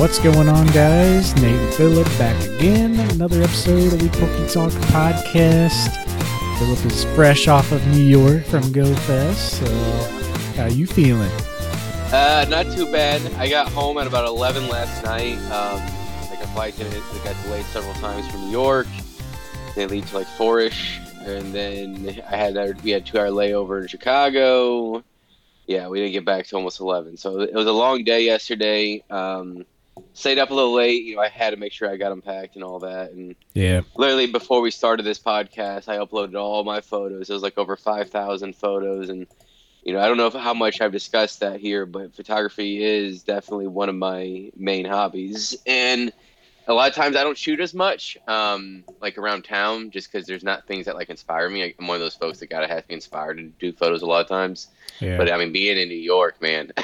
What's going on, guys? Nate and Phillip back again. Another episode of the PokeTalk podcast. Phillip is fresh off of New York from GoFest. So, how you feeling? Uh, not too bad. I got home at about 11 last night. Um, like a flight got delayed several times from New York. They lead to like four-ish, and then I had we had two-hour layover in Chicago. Yeah, we didn't get back to almost 11, so it was a long day yesterday. Um, stayed up a little late. You know, I had to make sure I got unpacked and all that. And Yeah. literally before we started this podcast, I uploaded all my photos. It was like over 5,000 photos. And, you know, I don't know if, how much I've discussed that here, but photography is definitely one of my main hobbies. And a lot of times I don't shoot as much, um, like around town, just because there's not things that like inspire me. I'm one of those folks that gotta have to be inspired to do photos a lot of times. Yeah. But I mean, being in New York, man,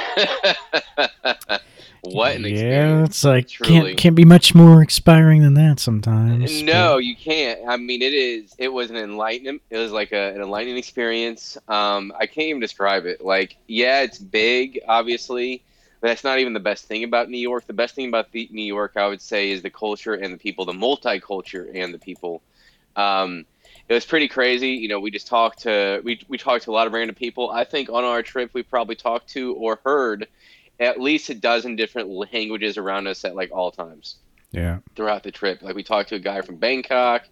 what an yeah, experience! it's like truly. can't can't be much more inspiring than that sometimes. No, you can't. I mean, it is. It was an enlightening. It was like a, an enlightening experience. Um, I can't even describe it. Like, yeah, it's big, obviously, but that's not even the best thing about New York. The best thing about the, New York, I would say, is the culture and the people, the multiculture and the people. Um, it was pretty crazy. You know, we just talked to we we talked to a lot of random people. I think on our trip we probably talked to or heard at least a dozen different languages around us at like all times Yeah. throughout the trip. Like we talked to a guy from Bangkok,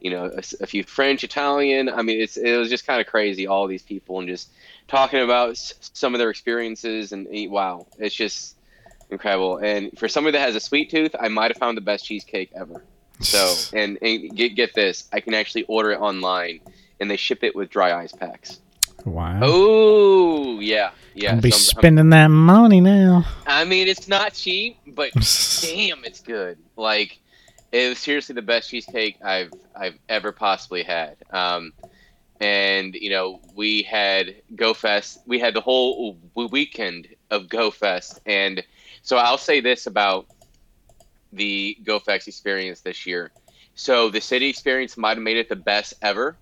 you know, a, a few French, Italian. I mean, it's it was just kind of crazy. All these people and just talking about some of their experiences and wow, it's just incredible. And for somebody that has a sweet tooth, I might have found the best cheesecake ever. So and, and get get this, I can actually order it online. And they ship it with dry ice packs. wow. Oh yeah, yeah. I'll be so I'm- spending that money now. I mean, it's not cheap, but damn, it's good. Like it was seriously the best cheesecake I've I've ever possibly had. Um, and you know, we had Go Fest. We had the whole weekend of Go Fest, and so I'll say this about the Go Fest experience this year. So the city experience might have made it the best ever.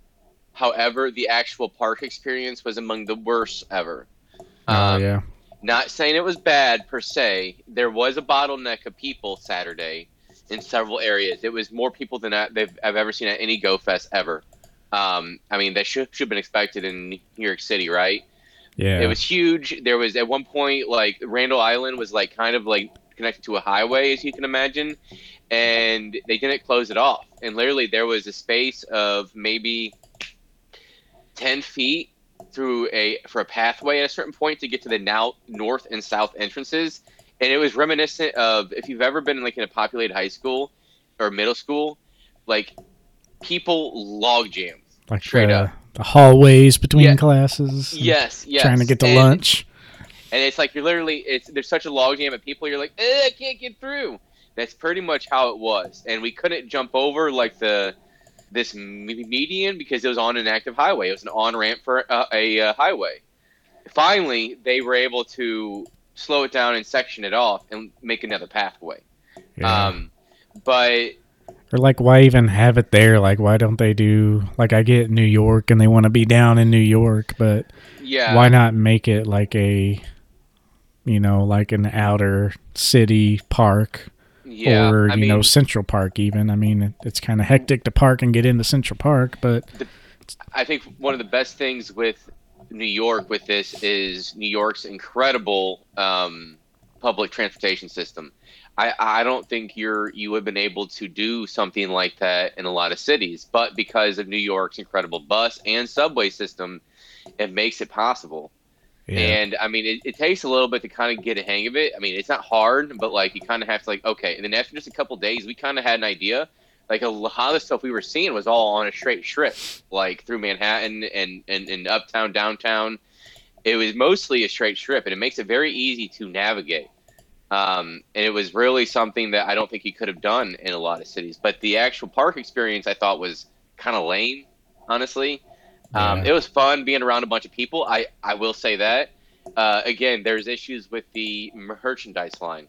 However, the actual park experience was among the worst ever. oh Um, yeah. not saying it was bad per se. There was a bottleneck of people Saturday in several areas. It was more people than I, I've ever seen at any Go Fest ever. Um, I mean, that should should have been expected in New York City, right? Yeah. It was huge. There was at one point like Randall Island was like kind of like connected to a highway, as you can imagine, and they didn't close it off. And literally, there was a space of maybe ten feet through a for a pathway at a certain point to get to the now north and south entrances, and it was reminiscent of if you've ever been like in a populated high school or middle school, like people log jams. like straight the, up. the hallways between Yeah. classes. Yes, yes. Trying to get to And- lunch. and it's like you're literally it's there's such a logjam of people you're like eh, I can't get through. That's pretty much how it was, and we couldn't jump over like the this median because it was on an active highway. It was an on ramp for uh, a uh, highway. Finally, they were able to slow it down and section it off and make another pathway. Yeah. Um, but Or like, why even have it there? Like, why don't they do like I get New York and they want to be down in New York, but yeah, why not make it like a, you know, like an outer city park Yeah, or I you know Central Park? Even I mean, it's kind of hectic to park and get into Central Park, but I think one of the best things with New York with this is New York's incredible um, public transportation system. I, I don't think you're you have been able to do something like that in a lot of cities, but because of New York's incredible bus and subway system, it makes it possible. yeah, And I mean, it, it takes a little bit to kind of get a hang of it. I mean, it's not hard, but like you kind of have to like okay. And then after just a couple days, we kind of had an idea. Like a lot of the stuff we were seeing was all on a straight strip, like through Manhattan and and, and uptown, downtown. It was mostly a straight strip, and it makes it very easy to navigate. Um, and it was really something that I don't think you could have done in a lot of cities. But the actual park experience, I thought, was kind of lame, honestly. Um, Yeah. it was fun being around a bunch of people. I, I will say that. Uh, again, there's issues with the merchandise line.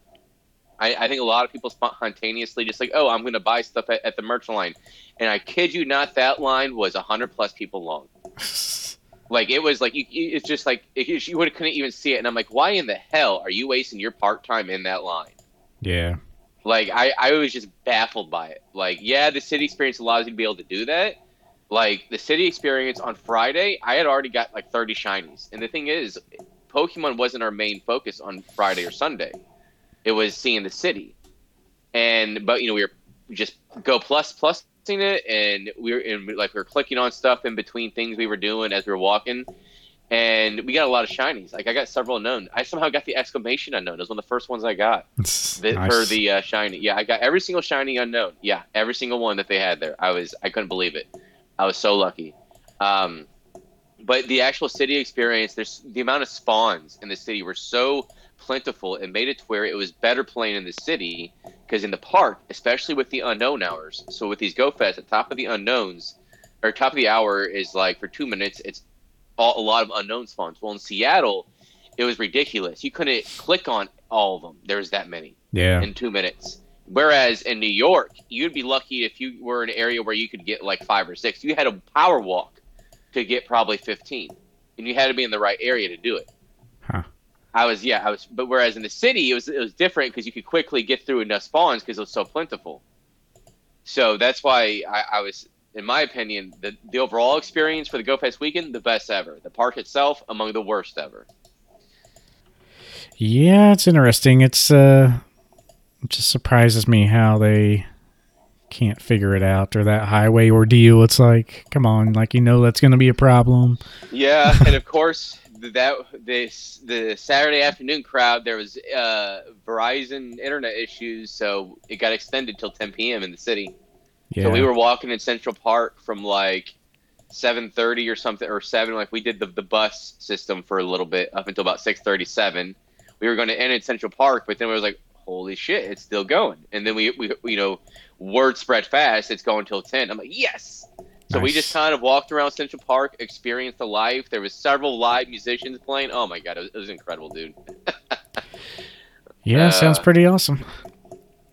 I, I think a lot of people spontaneously just like, oh, I'm going to buy stuff at, at the merch line. And I kid you not, that line was 100 plus people long. Like it was like you, it's just like it, you would couldn't even see it, and I'm like, why in the hell are you wasting your part time in that line? Yeah. Like I, I was just baffled by it. Like, yeah, the city experience allows you to be able to do that. Like the city experience on Friday, I had already got like 30 shinies. And the thing is, Pokemon wasn't our main focus on Friday or Sunday. It was seeing the city. And but you know, we were just go plus plusing it and we were in like we were clicking on stuff in between things we were doing as we were walking and we got a lot of shinies. Like I got several unknown. I somehow got the exclamation unknown. It was one of the first ones I got the, nice. for the uh, shiny. Yeah, I got every single shiny unknown. Yeah, every single one that they had there. I was I couldn't believe it. I was so lucky. Um, but the actual city experience, there's the amount of spawns in the city were so plentiful. It made it to where it was better playing in the city because in the park, especially with the unknown hours. So with these Go Fest, the top of the unknowns or top of the hour is like for two minutes. It's all, a lot of unknown spawns. Well, in Seattle, it was ridiculous. You couldn't click on all of them. There was that many Yeah. in two minutes. Whereas in New York, you'd be lucky if you were in an area where you could get like five or six. You had a power walk to get probably 15, and you had to be in the right area to do it. I was, yeah, I was, but whereas in the city, it was it was different because you could quickly get through enough spawns because it was so plentiful. So that's why I, I was, in my opinion, the the overall experience for the Go Fest weekend, the best ever. The park itself, among the worst ever. Yeah, it's interesting. It's uh it just surprises me how they can't figure it out or that highway ordeal. It's like, come on, like you know that's going to be a problem. Yeah, and of course that this the Saturday afternoon crowd there was uh, Verizon internet issues, so it got extended till 10 p.m. in the city. Yeah. So we were walking in Central Park from like 7:30 or something or 7 like we did the, the bus system for a little bit up until about 6:37. We were going to end in Central Park, but then we was like, holy shit, it's still going. And then we we you know word spread fast, it's going till 10. I'm like, yes. So we just kind of walked around Central Park, experienced the life. There was several live musicians playing. Oh my god, it was, it was incredible, dude. yeah, sounds uh, pretty awesome.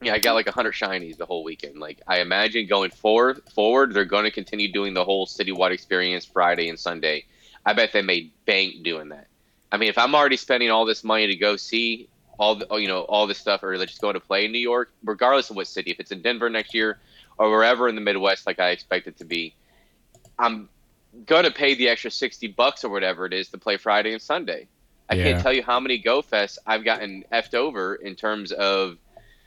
Yeah, I got like 100 shinies the whole weekend. Like I imagine going forward, forward, they're going to continue doing the whole citywide experience Friday and Sunday. I bet they made bank doing that. I mean, if I'm already spending all this money to go see all the, you know, all this stuff, or just going to play in New York, regardless of what city, if it's in Denver next year or wherever in the Midwest, like I expect it to be, I'm gonna pay the extra 60 bucks or whatever it is to play Friday and Sunday. I Yeah. can't tell you how many Go Fests I've gotten effed over in terms of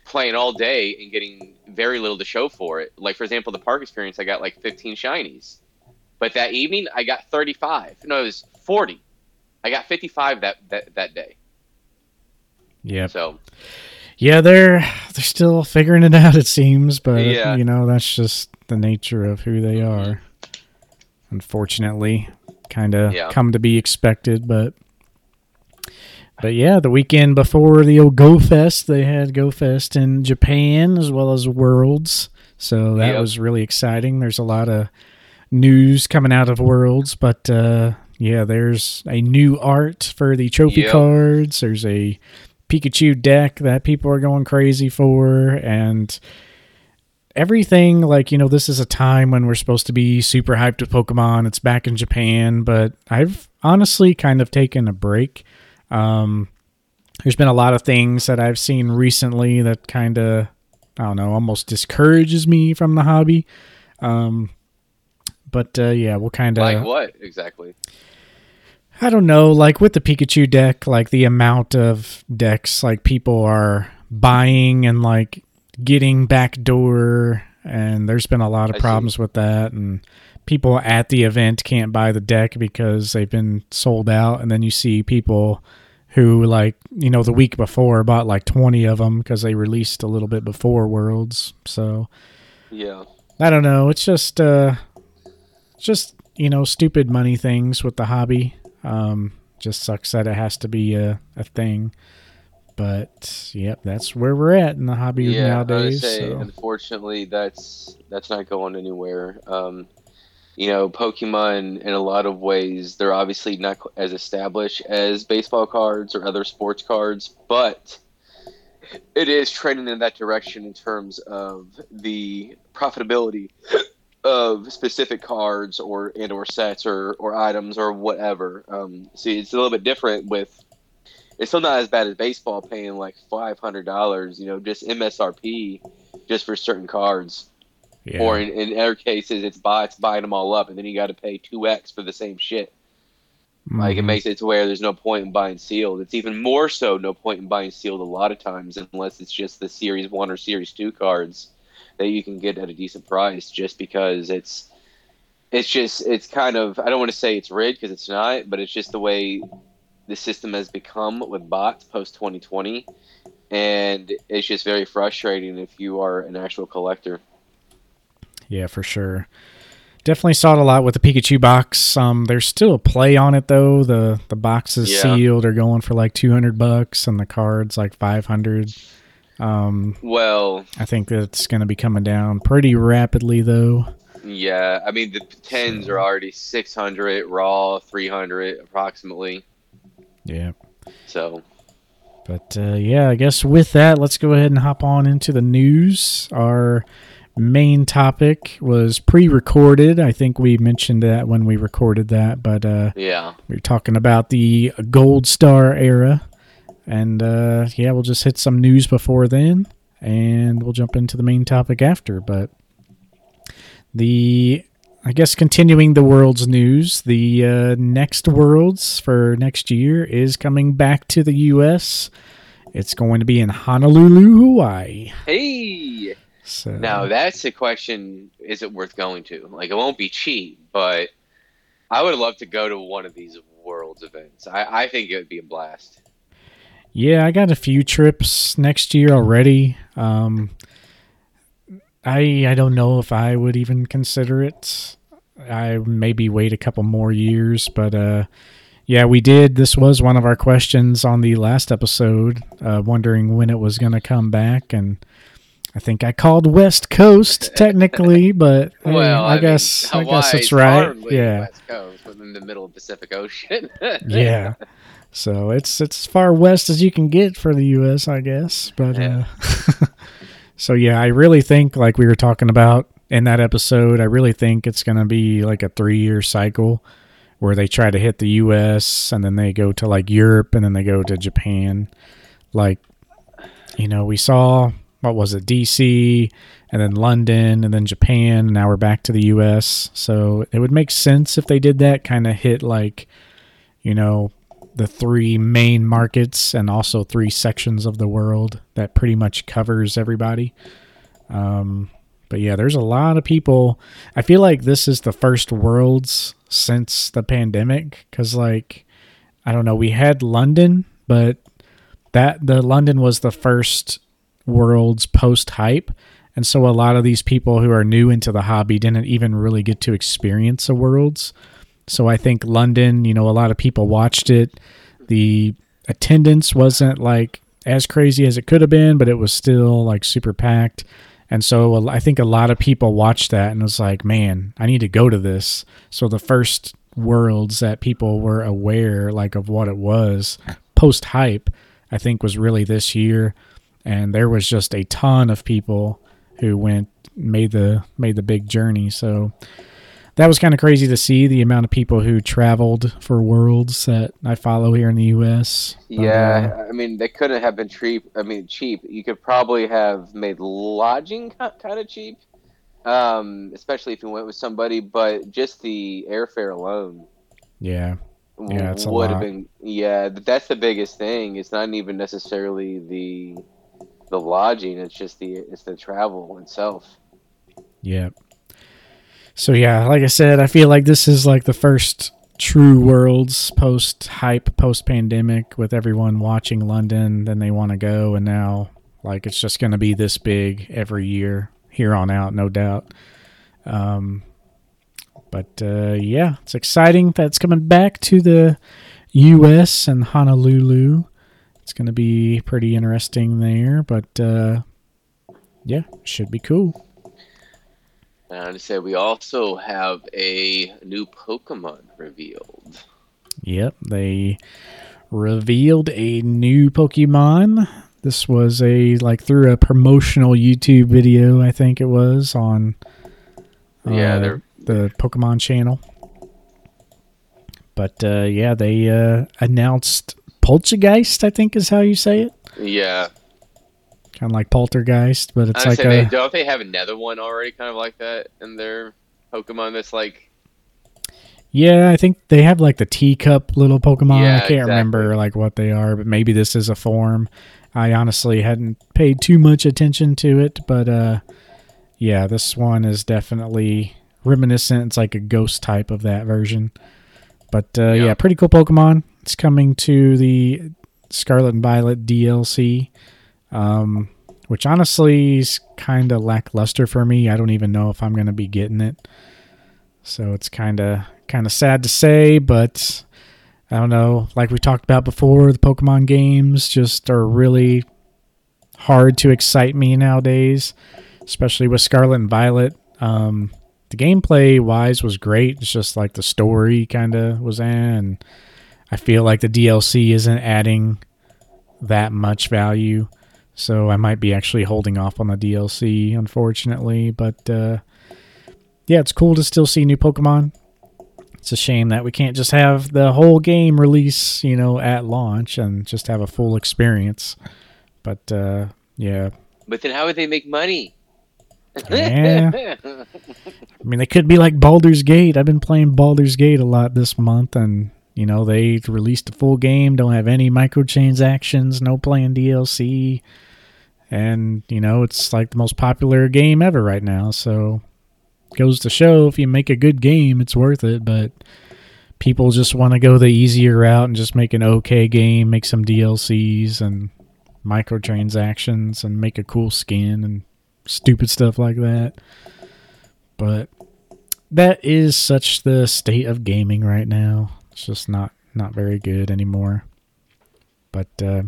playing all day and getting very little to show for it. Like for example, the park experience, I got like 15 shinies, but that evening I got 35. No, it was 40. I got 55 that that, that day. Yeah. So Yeah, they're they're still figuring it out it seems, but Yeah. you know, that's just the nature of who they mm-hmm. are. Unfortunately, kind of Yeah. come to be expected, but but yeah, the weekend before the old Go Fest, they had Go Fest in Japan as well as Worlds. So that Yep. was really exciting. There's a lot of news coming out of Worlds, but uh, yeah, there's a new art for the trophy Yep. cards. There's a Pikachu deck that people are going crazy for, and everything like you know this is a time when we're supposed to be super hyped with pokemon. It's back in japan but i've honestly kind of taken a break. Um there's been a lot of things that i've seen recently that kind of i don't know almost discourages me from the hobby. Um but uh yeah we'll kind of like what exactly? I don't know, like with the Pikachu deck, like the amount of decks like people are buying and like getting backdoor and there's been a lot of I see. problems with that and people at the event can't buy the deck because they've been sold out and then you see people who like, you know, the week before bought like 20 of them because they released a little bit before Worlds. So, Yeah. I don't know. It's just uh just, you know, stupid money things with the hobby. Um just sucks that it has to be a, a thing. But yep, that's where we're at in the hobby yeah, nowadays. say, so. unfortunately, that's that's not going anywhere. Um, you know, Pokemon in a lot of ways they're obviously not as established as baseball cards or other sports cards, but it is trending in that direction in terms of the profitability of specific cards or and or sets or or items or whatever. Um, see, it's a little bit different with it's still not as bad as baseball paying like five hundred dollars. You know, just MSRP, just for certain cards. Yeah. Or in, in other cases, it's bots buying them all up, and then you got to pay two x for the same shit. Like it Mhm. makes it to where there's no point in buying sealed. It's even more so no point in buying sealed a lot of times unless it's just the series one or series two cards that you can get at a decent price just because it's it's just it's kind of I don't want to say it's rigged because it's not, but it's just the way the system has become with bots post 2020 and it's just very frustrating if you are an actual collector. Yeah, for sure. Definitely saw it a lot with the Pikachu box. Um, there's still a play on it though. The the boxes Yeah. sealed are going for like 200 bucks, and the cards like 500. Um, Well, I think that's going to be coming down pretty rapidly though. Yeah, I mean the tens are already six hundred raw, three hundred approximately. Yeah. So But uh, yeah, I guess with that, let's go ahead and hop on into the news. Our main topic was pre-recorded. I think we mentioned that when we recorded that, but uh, yeah, we are talking about the Gold Star era, and uh, yeah, we'll just hit some news before then, and we'll jump into the main topic after. But the I guess continuing the world's news, the uh, next worlds for next year is coming back to the U.S. It's going to be in Honolulu, Hawaii. hey, So now that's the question: Is it worth going to? Like, it won't be cheap, but I would love to go to one of these worlds events. I, I think it would be a blast. Yeah, I got a few trips next year already. Um, I I don't know if I would even consider it. I maybe wait a couple more years, but uh, yeah, we did. This was one of our questions on the last episode, uh, wondering when it was going to come back, and I think I called West Coast technically, but hey, well, I, guess I guess it's right. Yeah, West Coast, but in the middle of Pacific Ocean. yeah. So it's it's as far west as you can get for the U.S., I guess. But Yeah. uh, so yeah, I really think like we were talking about in that episode, I really think it's going to be like a three year cycle where they try to hit the U.S. and then they go to like Europe and then they go to Japan. Like, you know, we saw what was it, D.C. and then London and then Japan. And now we're back to the U.S. So it would make sense if they did that, kind of hit like, you know, the three main markets and also three sections of the world that pretty much covers everybody. Um, but yeah, there's a lot of people. I feel like this is the first worlds since the pandemic because, like, I don't know, we had London, but that the London was the first worlds post hype. And so a lot of these people who are new into the hobby didn't even really get to experience a worlds. So I think London, you know, a lot of people watched it. The attendance wasn't like as crazy as it could have been, but it was still like super packed. And so I think a lot of people watched that and was like, man, I need to go to this. So the first worlds that people were aware like of what it was post hype, I think was really this year. And there was just a ton of people who went made the made the big journey. So that was kind of crazy to see the amount of people who traveled for worlds that I follow here in the U.S. But, Yeah, I mean they couldn't have been cheap. I mean cheap. You could probably have made lodging kind of cheap, um, especially if you went with somebody. But just the airfare alone yeah, Yeah, it's a would lot. have been. Yeah, that's the biggest thing. It's not even necessarily the the lodging. It's just the it's the travel itself. yeah. So yeah, like I said, I feel like this is like the first true worlds post hype, post pandemic, with everyone watching London. Then they want to go, and now like it's just going to be this big every year here on out, no doubt. Um, but uh, yeah, it's exciting that's coming back to the U.S. and Honolulu. It's going to be pretty interesting there, but uh, yeah, should be cool. And to say we also have a new Pokemon revealed. Yep, they revealed a new Pokemon. This was a like through a promotional YouTube video, I think it was on Yeah, uh, they're the Pokemon channel. But uh, yeah, they uh, announced Poltchageist, I think is how you say it. Yeah, Kind of like Poltergeist, but it's like say they don't they have another one already, kind of like that in their Pokemon. That's like yeah. I think they have like the teacup little Pokemon. Yeah, I can't remember like what they are, but maybe this is a form. I honestly hadn't paid too much attention to it, but uh, yeah, this one is definitely reminiscent. It's like a ghost type of that version. But uh, yeah. Yeah. pretty cool Pokemon. It's coming to the Scarlet and Violet DLC, um, which honestly is kind of lackluster for me. I don't even know if I'm going to be getting it. So it's kind of kind of sad to say, but I don't know. Like we talked about before, the Pokemon games just are really hard to excite me nowadays, especially with Scarlet and Violet. Um, the gameplay wise was great. It's just like the story kind of was eh, and I feel like the DLC isn't adding that much value. So I might be actually holding off on the DLC, unfortunately. But uh, yeah, it's cool to still see new Pokemon. It's a shame that we can't just have the whole game release, you know, at launch and just have a full experience. But uh, yeah, But then how would they make money? Yeah. I mean, they could be like Baldur's Gate. I've been playing Baldur's Gate a lot this month, and you know they released a full game, don't have any microtransactions, no playing DLC, and you know it's like the most popular game ever right now. So goes to show if you make a good game, it's worth it. But people just want to go the easier route and just make an okay game, make some DLCs and microtransactions, and make a cool skin and stupid stuff like that. But that is such the state of gaming right now. It's just not not very good anymore. But uh,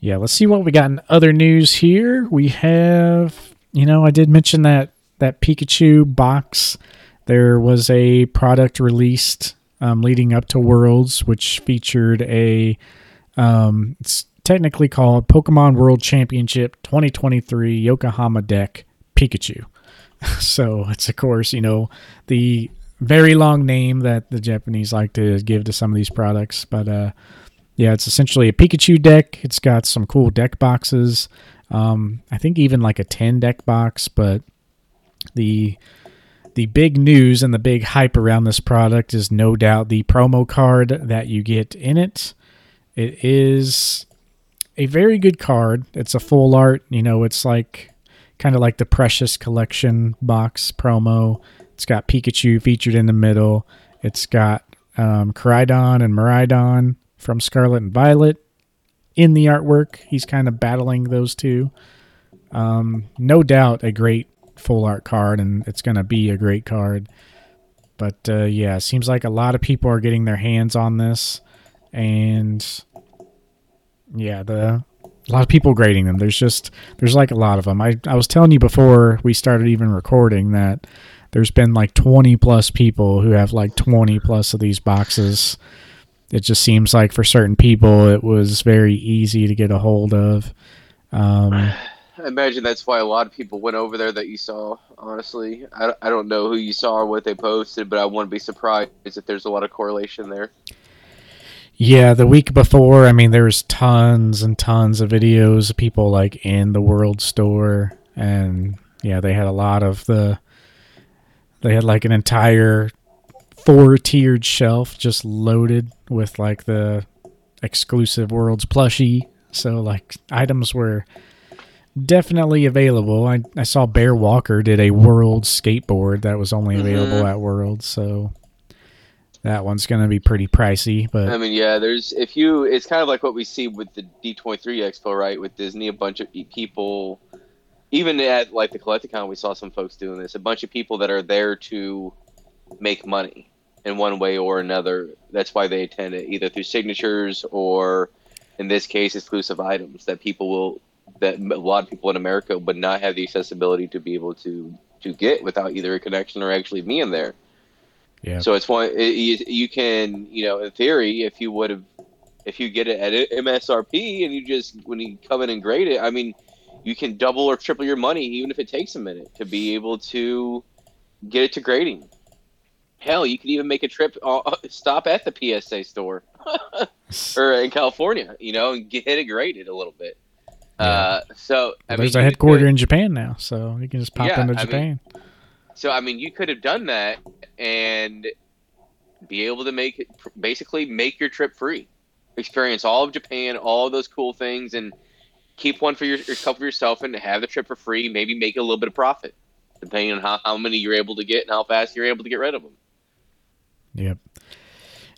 yeah, let's see what we got in other news here. We have, you know, I did mention that that Pikachu box. There was a product released um, leading up to Worlds, which featured a. Um, it's technically called Pokemon World Championship 2023 Yokohama Deck Pikachu. so it's of course you know the very long name that the Japanese like to give to some of these products, but uh, yeah, it's essentially a Pikachu deck. It's got some cool deck boxes. Um, I think even like a ten deck box, but the the big news and the big hype around this product is no doubt the promo card that you get in it. It is a very good card. It's a full art, you know, it's like kind of like the Precious Collection box promo. It's got Pikachu featured in the middle. It's got um, and Miraidon from Scarlet and Violet in the artwork. He's kind of battling those two. Um, no doubt a great full art card, and it's going to be a great card. But uh, yeah, seems like a lot of people are getting their hands on this, and yeah, the a lot of people grading them. There's just there's like a lot of them. I I was telling you before we started even recording that there's been like 20 plus people who have like 20 plus of these boxes. It just seems like for certain people it was very easy to get a hold of. Um, I imagine that's why a lot of people went over there that you saw. Honestly, I, I don't know who you saw or what they posted, but I wouldn't be surprised if there's a lot of correlation there. Yeah, the week before, I mean, there was tons and tons of videos of people like in the World Store, and yeah, they had a lot of the. They had like an entire four-tiered shelf just loaded with like the exclusive Worlds plushie. So like items were definitely available. I I saw Bear Walker did a World skateboard that was only available Mhm. at World, so that one's gonna be pretty pricey. But I mean, yeah, there's if you, it's kind of like what we see with the D23 Expo, right? With Disney, a bunch of people, even at like the Collect-A-Con, we saw some folks doing this. A bunch of people that are there to make money in one way or another. That's why they attend it, either through signatures or, in this case, exclusive items that people will, that a lot of people in America would not have the accessibility to be able to to get without either a connection or actually being there. yeah, So it's one it, you, you can you know in theory if you would have if you get it at MSRP and you just when you come in and grade it, I mean you can double or triple your money even if it takes a minute to be able to get it to grading. Hell, you can even make a trip uh, stop at the PSA store. or in California, you know, and get it graded a little bit. Yeah. Uh, so I There's mean, a you headquarter could- in Japan now, so you can just pop Yeah, into I mean, Japan. So I mean, you could have done that and be able to make it basically make your trip free, experience all of Japan, all of those cool things, and keep one for your, couple for yourself and have the trip for free. Maybe make a little bit of profit, depending on how, how many you're able to get and how fast you're able to get rid of them. Yep.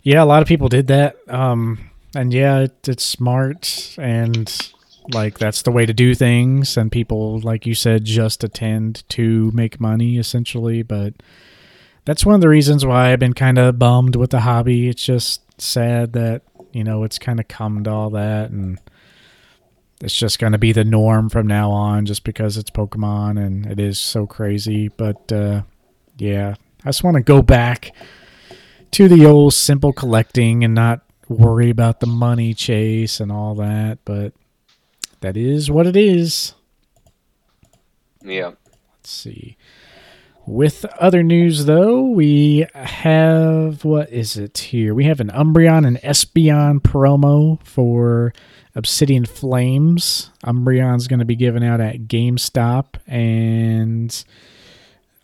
Yeah, a lot of people did that. Um, and yeah, it, it's smart and like that's the way to do things. And people, like you said, just attend to make money essentially. But that's one of the reasons why I've been kind of bummed with the hobby. It's just sad that, you know, it's kind of come to all that and it's just going to be the norm from now on just because it's Pokemon and it is so crazy. But uh, yeah, I just want to go back to the old simple collecting and not worry about the money chase and all that. But that is what it is. Yeah. Let's see. With other news, though, we have what is it here? We have an Umbreon and Espeon promo for Obsidian Flames. Umbreon's going to be given out at GameStop, and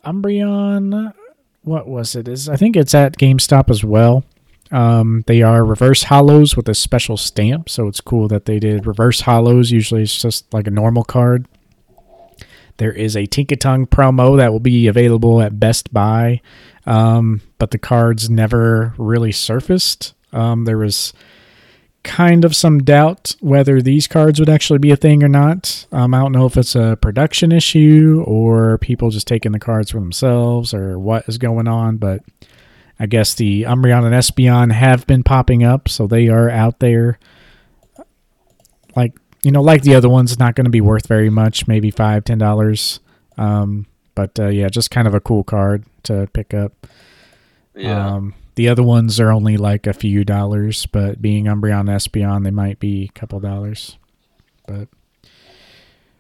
Umbreon, what was it? Is I think it's at GameStop as well. Um, they are reverse hollows with a special stamp, so it's cool that they did reverse hollows. Usually, it's just like a normal card. There is a Tinkaton promo that will be available at Best Buy, um, but the cards never really surfaced. Um, there was kind of some doubt whether these cards would actually be a thing or not. Um, I don't know if it's a production issue or people just taking the cards for themselves or what is going on, but I guess the Umbreon and Espeon have been popping up, so they are out there. Like you know, like the other ones, not going to be worth very much, maybe five, ten dollars. Um, but uh, yeah, just kind of a cool card to pick up. Yeah. Um, the other ones are only like a few dollars, but being Umbreon Espeon, they might be a couple dollars. But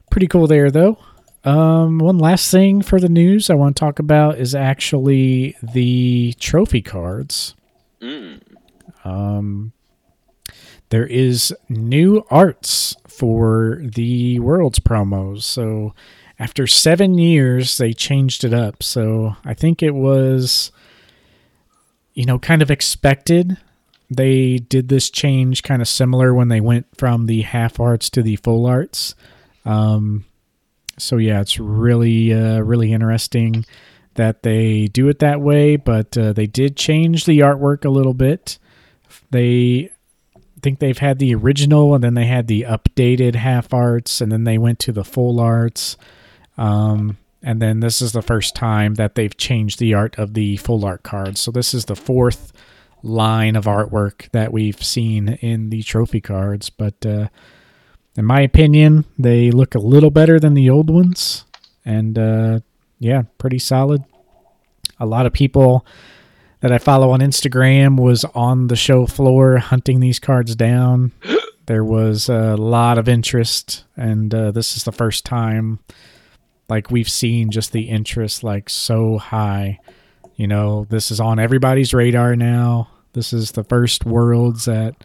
pretty cool there, though. Um, one last thing for the news I want to talk about is actually the trophy cards. Mm. Um, there is new arts for the Worlds promos. So after seven years, they changed it up. So I think it was, you know, kind of expected. They did this change kind of similar when they went from the half arts to the full arts. Um, so yeah, it's really, uh, really interesting that they do it that way. But uh, they did change the artwork a little bit. They think they've had the original and then they had the updated half arts and then they went to the full arts. Um, and then this is the first time that they've changed the art of the full art cards. So this is the fourth line of artwork that we've seen in the trophy cards. But uh, in my opinion, they look a little better than the old ones. And uh, yeah, pretty solid. A lot of people that I follow on Instagram was on the show floor hunting these cards down. There was a lot of interest, and uh, this is the first time like we've seen just the interest like so high. You know, this is on everybody's radar now. This is the first worlds that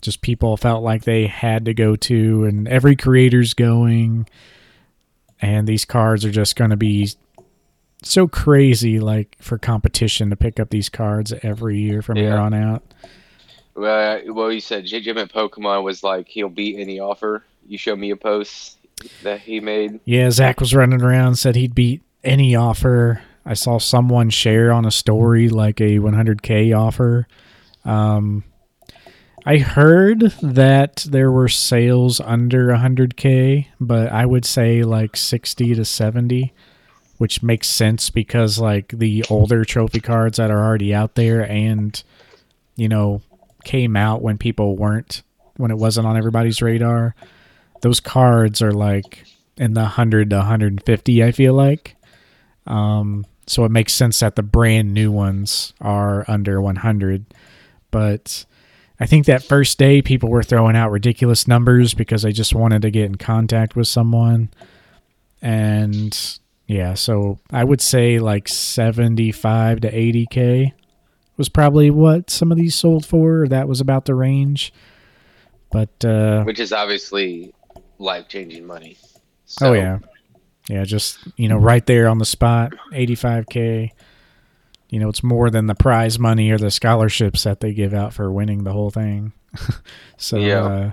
just people felt like they had to go to, and every creator's going. And these cards are just going to be so crazy like for competition to pick up these cards every year from here on out. Well, well, you said J Jim at Pokemon was like he'll beat any offer. You show me a post that he made. Yeah, Zach was running around said he'd beat any offer. I saw someone share on a story like a 100k offer. Um, I heard that there were sales under 100k, but I would say like 60 to 70, which makes sense because like the older trophy cards that are already out there and you know came out when people weren't when it wasn't on everybody's radar. Those cards are like in the 100 to 150 I feel like. Um so it makes sense that the brand new ones are under 100. But I think that first day people were throwing out ridiculous numbers because they just wanted to get in contact with someone. And yeah, so I would say like 75 to 80k was probably what some of these sold for. Or that was about the range. But uh, which is obviously life changing money. So, oh yeah, yeah, just you know, right there on the spot, eighty five k. You know, it's more than the prize money or the scholarships that they give out for winning the whole thing. so yeah. Uh,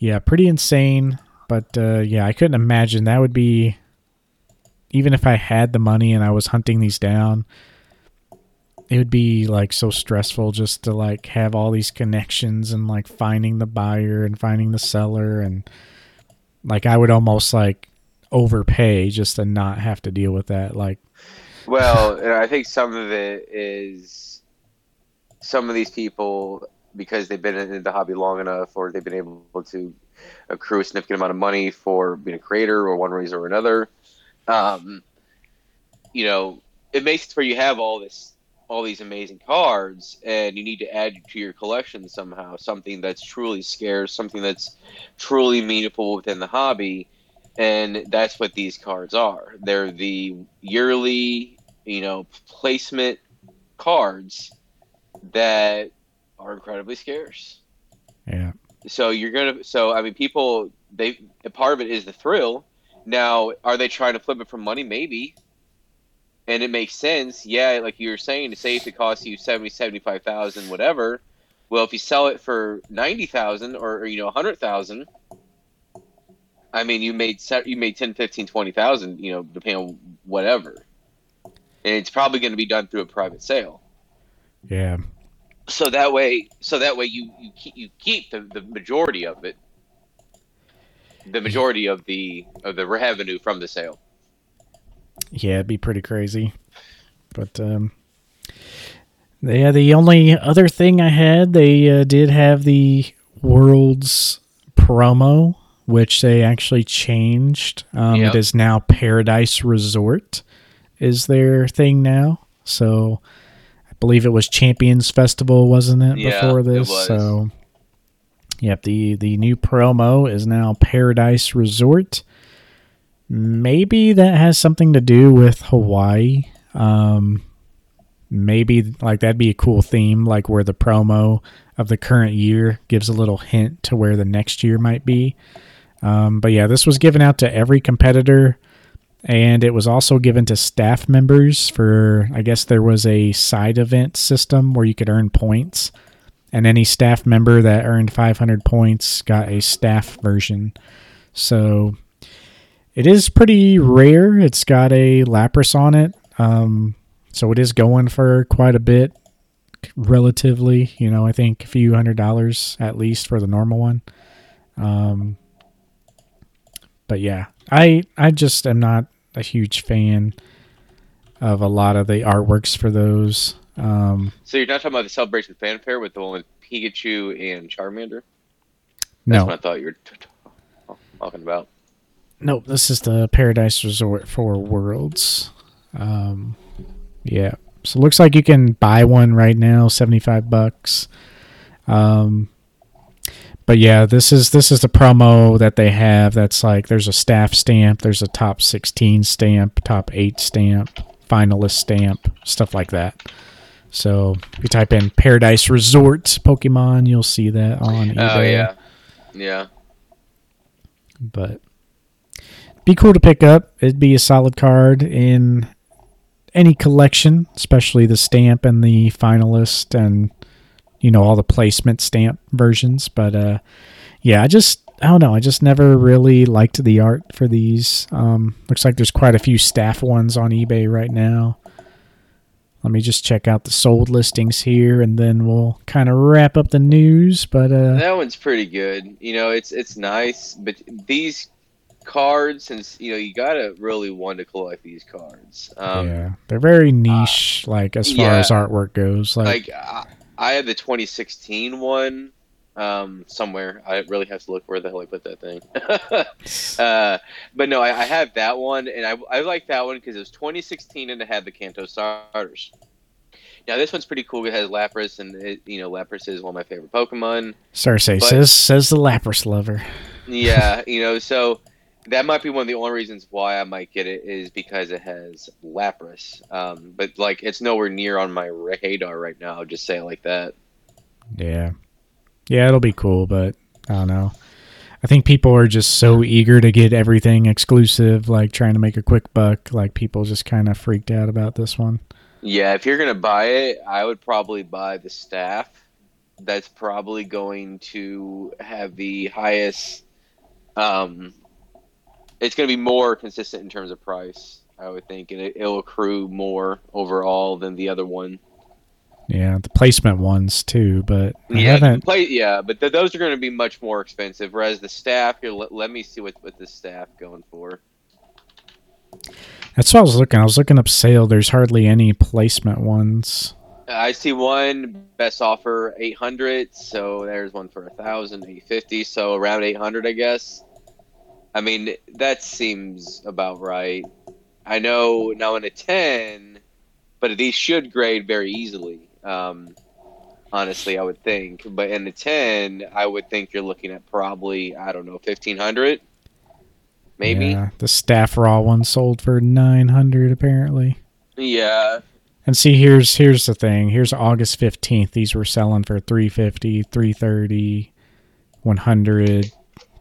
yeah, pretty insane. But uh, yeah, I couldn't imagine that would be even if I had the money and I was hunting these down, it would be like so stressful just to like have all these connections and like finding the buyer and finding the seller and like I would almost like overpay just to not have to deal with that like well i think some of it is some of these people because they've been in the hobby long enough or they've been able to accrue a significant amount of money for being a creator or one reason or another um, you know, it makes it where you have all this, all these amazing cards, and you need to add to your collection somehow something that's truly scarce, something that's truly meaningful within the hobby, and that's what these cards are. They're the yearly, you know, placement cards that are incredibly scarce. Yeah. So you're gonna. So I mean, people. They part of it is the thrill now, are they trying to flip it for money? Maybe. And it makes sense. Yeah, like you were saying, to say if it costs you 70, 75,000, whatever. Well, if you sell it for 90,000 or, or, you know, 100,000, I mean, you made you made 10, 15, 20,000, you know, depending on whatever. And it's probably going to be done through a private sale. Yeah. So that way, so that way you you keep, you keep the, the majority of it the majority of the of the revenue from the sale. Yeah, it'd be pretty crazy. But um yeah, the only other thing I had, they uh, did have the Worlds promo, which they actually changed. Um, yep. It is now Paradise Resort, is their thing now. So I believe it was Champions Festival, wasn't it, yeah, before this? So Yep, the the new promo is now Paradise Resort. Maybe that has something to do with Hawaii. Um, maybe like that'd be a cool theme, like where the promo of the current year gives a little hint to where the next year might be. Um, but yeah, this was given out to every competitor, and it was also given to staff members for. I guess there was a side event system where you could earn points and any staff member that earned 500 points got a staff version. So it is pretty rare. It's got a Lapras on it, um, so it is going for quite a bit, relatively. You know, I think a few hundred dollars at least for the normal one. Um, but yeah, I I just am not a huge fan of a lot of the artworks for those. Um, so you're not talking about the celebration fanfare with the one with Pikachu and Charmander? That's no. what I thought you were t- t- talking about. Nope, this is the Paradise Resort for Worlds. Um, yeah, so it looks like you can buy one right now, seventy five bucks. Um, but yeah, this is this is the promo that they have. That's like there's a staff stamp, there's a top sixteen stamp, top eight stamp, finalist stamp, stuff like that. So if you type in Paradise Resort Pokemon, you'll see that on oh, eBay. Oh yeah, yeah. But be cool to pick up. It'd be a solid card in any collection, especially the stamp and the finalist and you know all the placement stamp versions. But uh, yeah, I just I don't know. I just never really liked the art for these. Um, looks like there's quite a few staff ones on eBay right now. Let me just check out the sold listings here, and then we'll kind of wrap up the news. But uh, that one's pretty good. You know, it's it's nice, but these cards, since you know, you gotta really want to collect these cards. Um, yeah, they're very niche, uh, like as far yeah, as artwork goes. Like, like I, I had the 2016 one um, somewhere. I really have to look where the hell I put that thing. uh, but no, I, I, have that one, and I, I like that one because it was 2016 and it had the Kanto starters. Now this one's pretty cool. It has Lapras, and it, you know Lapras is one of my favorite Pokemon. Cersei but, says says the Lapras lover. yeah, you know, so that might be one of the only reasons why I might get it is because it has Lapras. Um, but like, it's nowhere near on my radar right now. I'll just say it like that. Yeah. Yeah, it'll be cool, but I don't know. I think people are just so eager to get everything exclusive, like trying to make a quick buck. Like people just kind of freaked out about this one. Yeah, if you're gonna buy it, I would probably buy the staff. That's probably going to have the highest. Um, it's going to be more consistent in terms of price, I would think, and it, will accrue more overall than the other one. Yeah, the placement ones too, but I yeah, haven't... play, yeah, but th- those are going to be much more expensive. Whereas the staff, here, let, let me see what what the staff going for. That's what I was looking. I was looking up sale. There's hardly any placement ones. Uh, I see one best offer 800, so there's one for a thousand, 850, so around 800, I guess. I mean, that seems about right. I know now in a 10, but these should grade very easily. Um, honestly, I would think. But in the 10, I would think you're looking at probably, I don't know, 1500 maybe. Yeah, the staff raw one sold for 900 apparently. Yeah. And see here's here's the thing. Here's August 15th. These were selling for 350, 330, 100,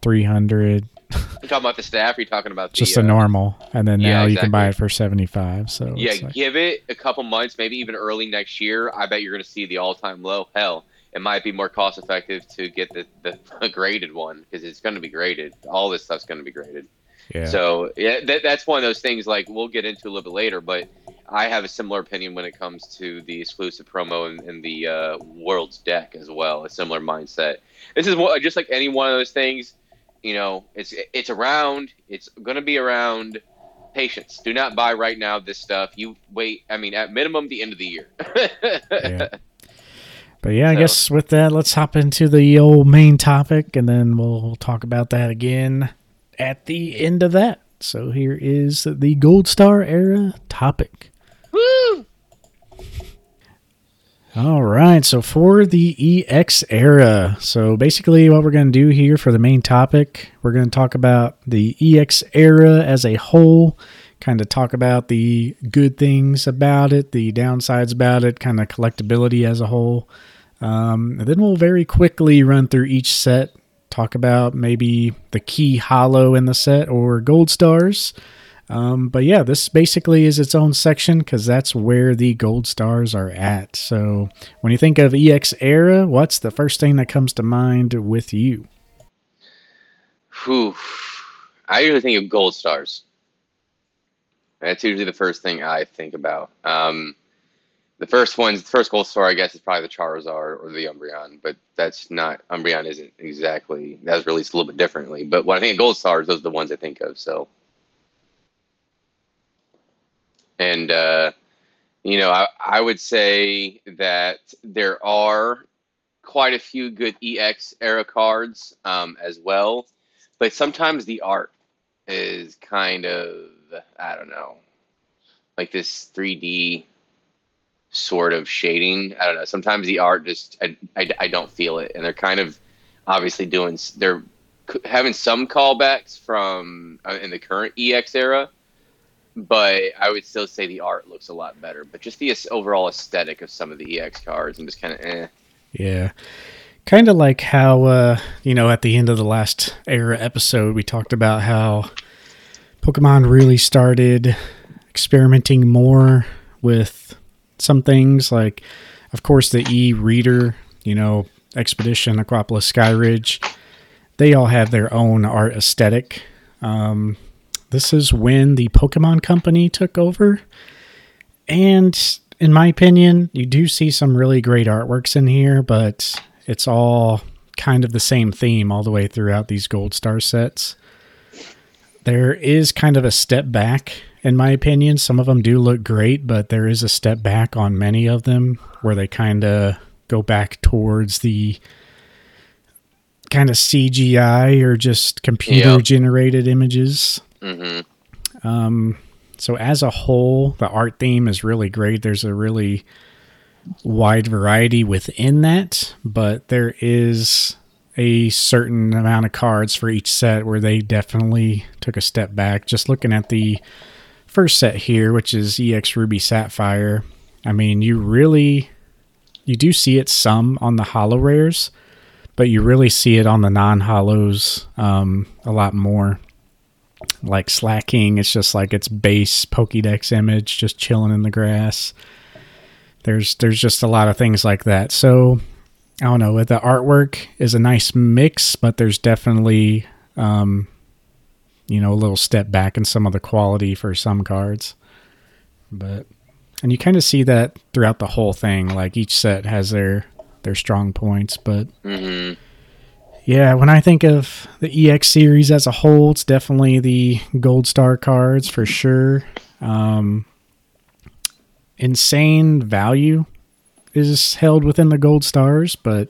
300. You talking about the staff? Or you talking about the, just a uh, normal? And then now yeah, exactly. you can buy it for seventy five. So yeah, like, give it a couple months, maybe even early next year. I bet you're going to see the all time low. Hell, it might be more cost effective to get the the graded one because it's going to be graded. All this stuff's going to be graded. Yeah. So yeah, that, that's one of those things. Like we'll get into a little bit later, but I have a similar opinion when it comes to the exclusive promo and, and the uh, world's deck as well. A similar mindset. This is what, just like any one of those things. You know, it's it's around. It's going to be around. Patience. Do not buy right now. This stuff. You wait. I mean, at minimum, the end of the year. yeah. But yeah, I so. guess with that, let's hop into the old main topic, and then we'll talk about that again at the end of that. So here is the Gold Star era topic. Woo! All right, so for the EX era, so basically what we're going to do here for the main topic, we're going to talk about the EX era as a whole, kind of talk about the good things about it, the downsides about it, kind of collectability as a whole. Um, and then we'll very quickly run through each set, talk about maybe the key hollow in the set or gold stars. Um, but yeah, this basically is its own section because that's where the gold stars are at. So when you think of EX era, what's the first thing that comes to mind with you? Whew. I usually think of gold stars. That's usually the first thing I think about. Um, the first one's the first gold star, I guess, is probably the Charizard or the Umbreon, but that's not Umbreon. Isn't exactly that was released a little bit differently. But when I think of gold stars, those are the ones I think of. So, and uh, you know, I, I would say that there are quite a few good EX era cards um, as well, but sometimes the art is kind of I don't know, like this 3D sort of shading. I don't know. Sometimes the art just I, I, I don't feel it, and they're kind of obviously doing they're having some callbacks from uh, in the current EX era, but I would still say the art looks a lot better. But just the overall aesthetic of some of the EX cards, I'm just kind of eh. Yeah. Kind of like how, uh, you know, at the end of the last era episode, we talked about how Pokemon really started experimenting more with some things like, of course, the e reader, you know, Expedition, Aquapolis, Skyridge, they all have their own art aesthetic. Um, this is when the Pokemon Company took over. And in my opinion, you do see some really great artworks in here, but it's all kind of the same theme all the way throughout these Gold Star sets. There is kind of a step back in my opinion. Some of them do look great, but there is a step back on many of them where they kind of go back towards the kind of CGI or just computer generated yep. images. Mm-hmm. Um, so as a whole, the art theme is really great. There's a really wide variety within that, but there is a certain amount of cards for each set where they definitely took a step back. Just looking at the first set here, which is EX Ruby Sapphire, I mean, you really you do see it some on the hollow rares, but you really see it on the non hollows um, a lot more. Like slacking, it's just like its base Pokédex image just chilling in the grass. There's there's just a lot of things like that. So I don't know. The artwork is a nice mix, but there's definitely um, you know a little step back in some of the quality for some cards. But and you kind of see that throughout the whole thing. Like each set has their their strong points, but hmm yeah, when I think of the EX series as a whole, it's definitely the Gold Star cards for sure. Um, insane value is held within the Gold Stars, but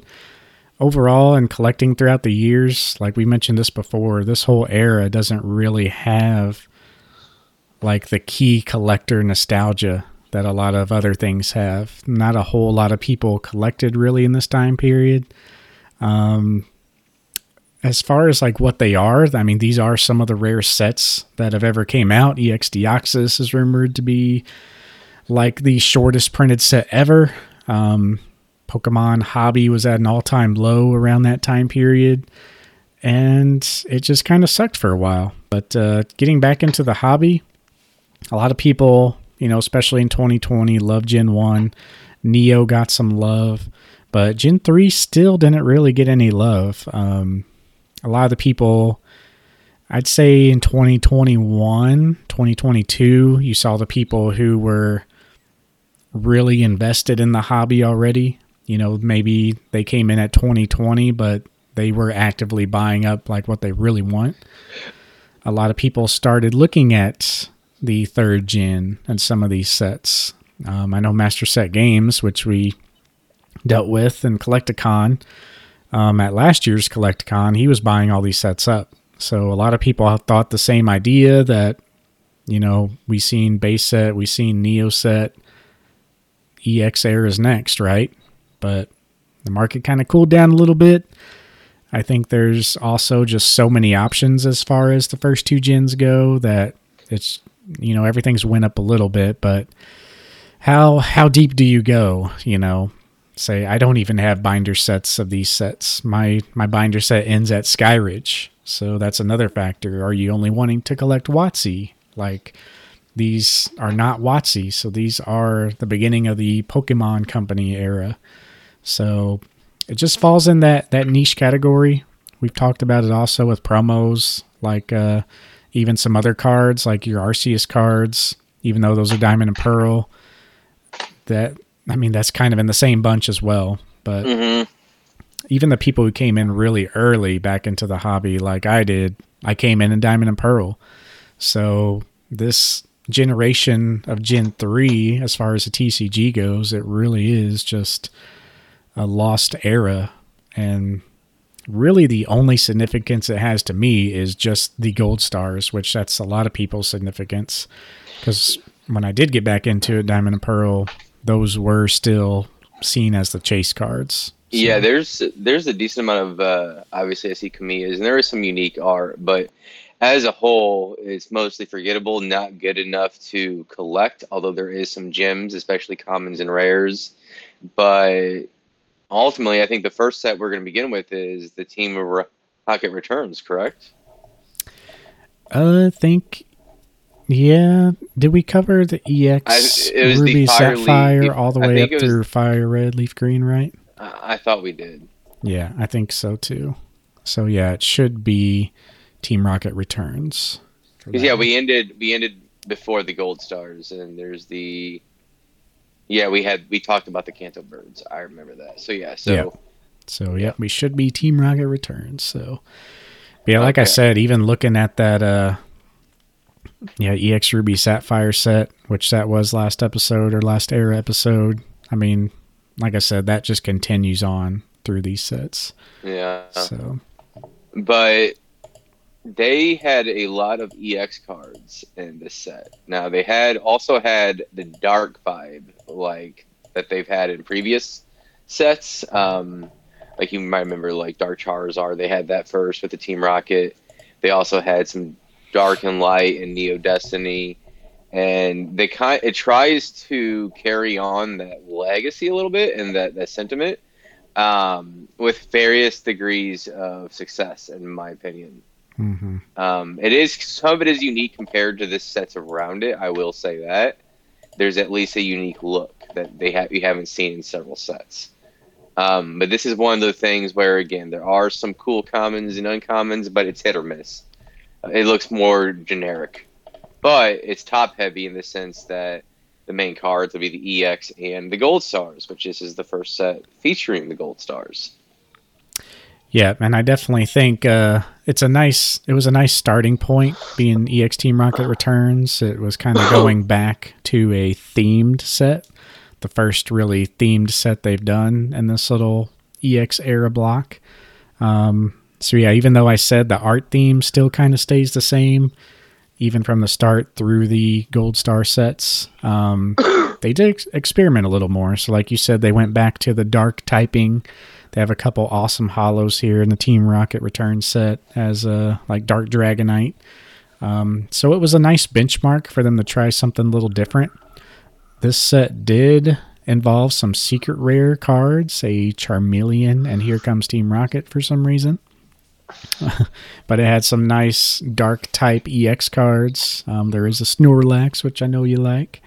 overall and collecting throughout the years, like we mentioned this before, this whole era doesn't really have like the key collector nostalgia that a lot of other things have. Not a whole lot of people collected really in this time period. Um, as far as like what they are, I mean, these are some of the rare sets that have ever came out. EX Deoxys is rumored to be like the shortest printed set ever. Um, Pokemon Hobby was at an all time low around that time period. And it just kind of sucked for a while. But uh, getting back into the hobby, a lot of people, you know, especially in 2020, love Gen 1. Neo got some love, but Gen 3 still didn't really get any love. Um, a lot of the people, I'd say in 2021, 2022, you saw the people who were really invested in the hobby already. You know, maybe they came in at 2020, but they were actively buying up like what they really want. A lot of people started looking at the third gen and some of these sets. Um, I know Master Set Games, which we dealt with in Collect-A-Con um, at last year's Collect-A-Con, he was buying all these sets up. So a lot of people thought the same idea that, you know, we seen base set, we seen Neo set, EX Air is next, right? But the market kind of cooled down a little bit. I think there's also just so many options as far as the first two gens go that it's you know everything's went up a little bit, but how how deep do you go? You know, say I don't even have binder sets of these sets. My my binder set ends at Skyridge, so that's another factor. Are you only wanting to collect WotC? Like these are not WotC, so these are the beginning of the Pokemon Company era. So it just falls in that that niche category. We've talked about it also with promos, like uh, even some other cards, like your Arceus cards, even though those are Diamond and Pearl. That I mean, that's kind of in the same bunch as well. But hmm even the people who came in really early back into the hobby, like I did, I came in in Diamond and Pearl. So this generation of Gen 3, as far as the TCG goes, it really is just a lost era. And really the only significance it has to me is just the gold stars, which that's a lot of people's significance. Because when I did get back into it, Diamond and Pearl, those were still seen as the chase cards. So- Yeah, there's there's a decent amount of uh, obviously I see Camillas and there is some unique art, but as a whole, it's mostly forgettable, not good enough to collect. Although there is some gems, especially commons and rares, but ultimately, I think the first set we're going to begin with is the Team of Rocket Returns. Correct? Uh, I think, yeah. Did we cover the EX I- it was the Ruby Leaf- Sapphire all the way up was- through Fire Red, Leaf Green, right? I I thought we did. Yeah, I think so too. So yeah, it should be Team Rocket Returns. for 'Cause, yeah, we ended we ended before the gold stars, and there's the yeah we had we talked about the Kanto birds. I remember that. So yeah, so Yeah. So yeah, we should be Team Rocket Returns. So yeah, like I said, even looking at that uh yeah, EX Ruby Sapphire set, which that was last episode or last era episode. I mean, like I said, that just continues on through these sets. yeah, So but they had a lot of EX cards in this set. Now they had also had the dark vibe like that they've had in previous sets. Um, Like you might remember, like Dark Charizard, they had that first with the Team Rocket. They also had some Dark and Light and Neo Destiny, and they kind it tries to carry on that legacy a little bit and that that sentiment um, with various degrees of success, in my opinion. Mm-hmm. Um, it is some of it is unique compared to the sets around it. I will say that there's at least a unique look that they have you haven't seen in several sets. Um, but this is one of the things where again there are some cool commons and uncommons, but it's hit or miss. It looks more generic, but it's top heavy in the sense that the main cards will be the EX and the Gold Stars, which this is the first set featuring the Gold Stars. Yeah, and I definitely think uh, it's a nice. It was a nice starting point being EX Team Rocket Returns. It was kind of going back to a themed set, the first really themed set they've done in this little EX era block. Um, so yeah, even though I said the art theme still kind of stays the same, even from the start through the Gold Star sets, um, they did ex- experiment a little more. So like you said, they went back to the dark typing they have a couple awesome hollows here in the Team Rocket Return set as a like Dark Dragonite. Um, so it was a nice benchmark for them to try something a little different. This set did involve some secret rare cards, a Charmeleon, and here comes Team Rocket for some reason. But it had some nice dark type EX cards. Um, there is a Snorlax, which I know you like.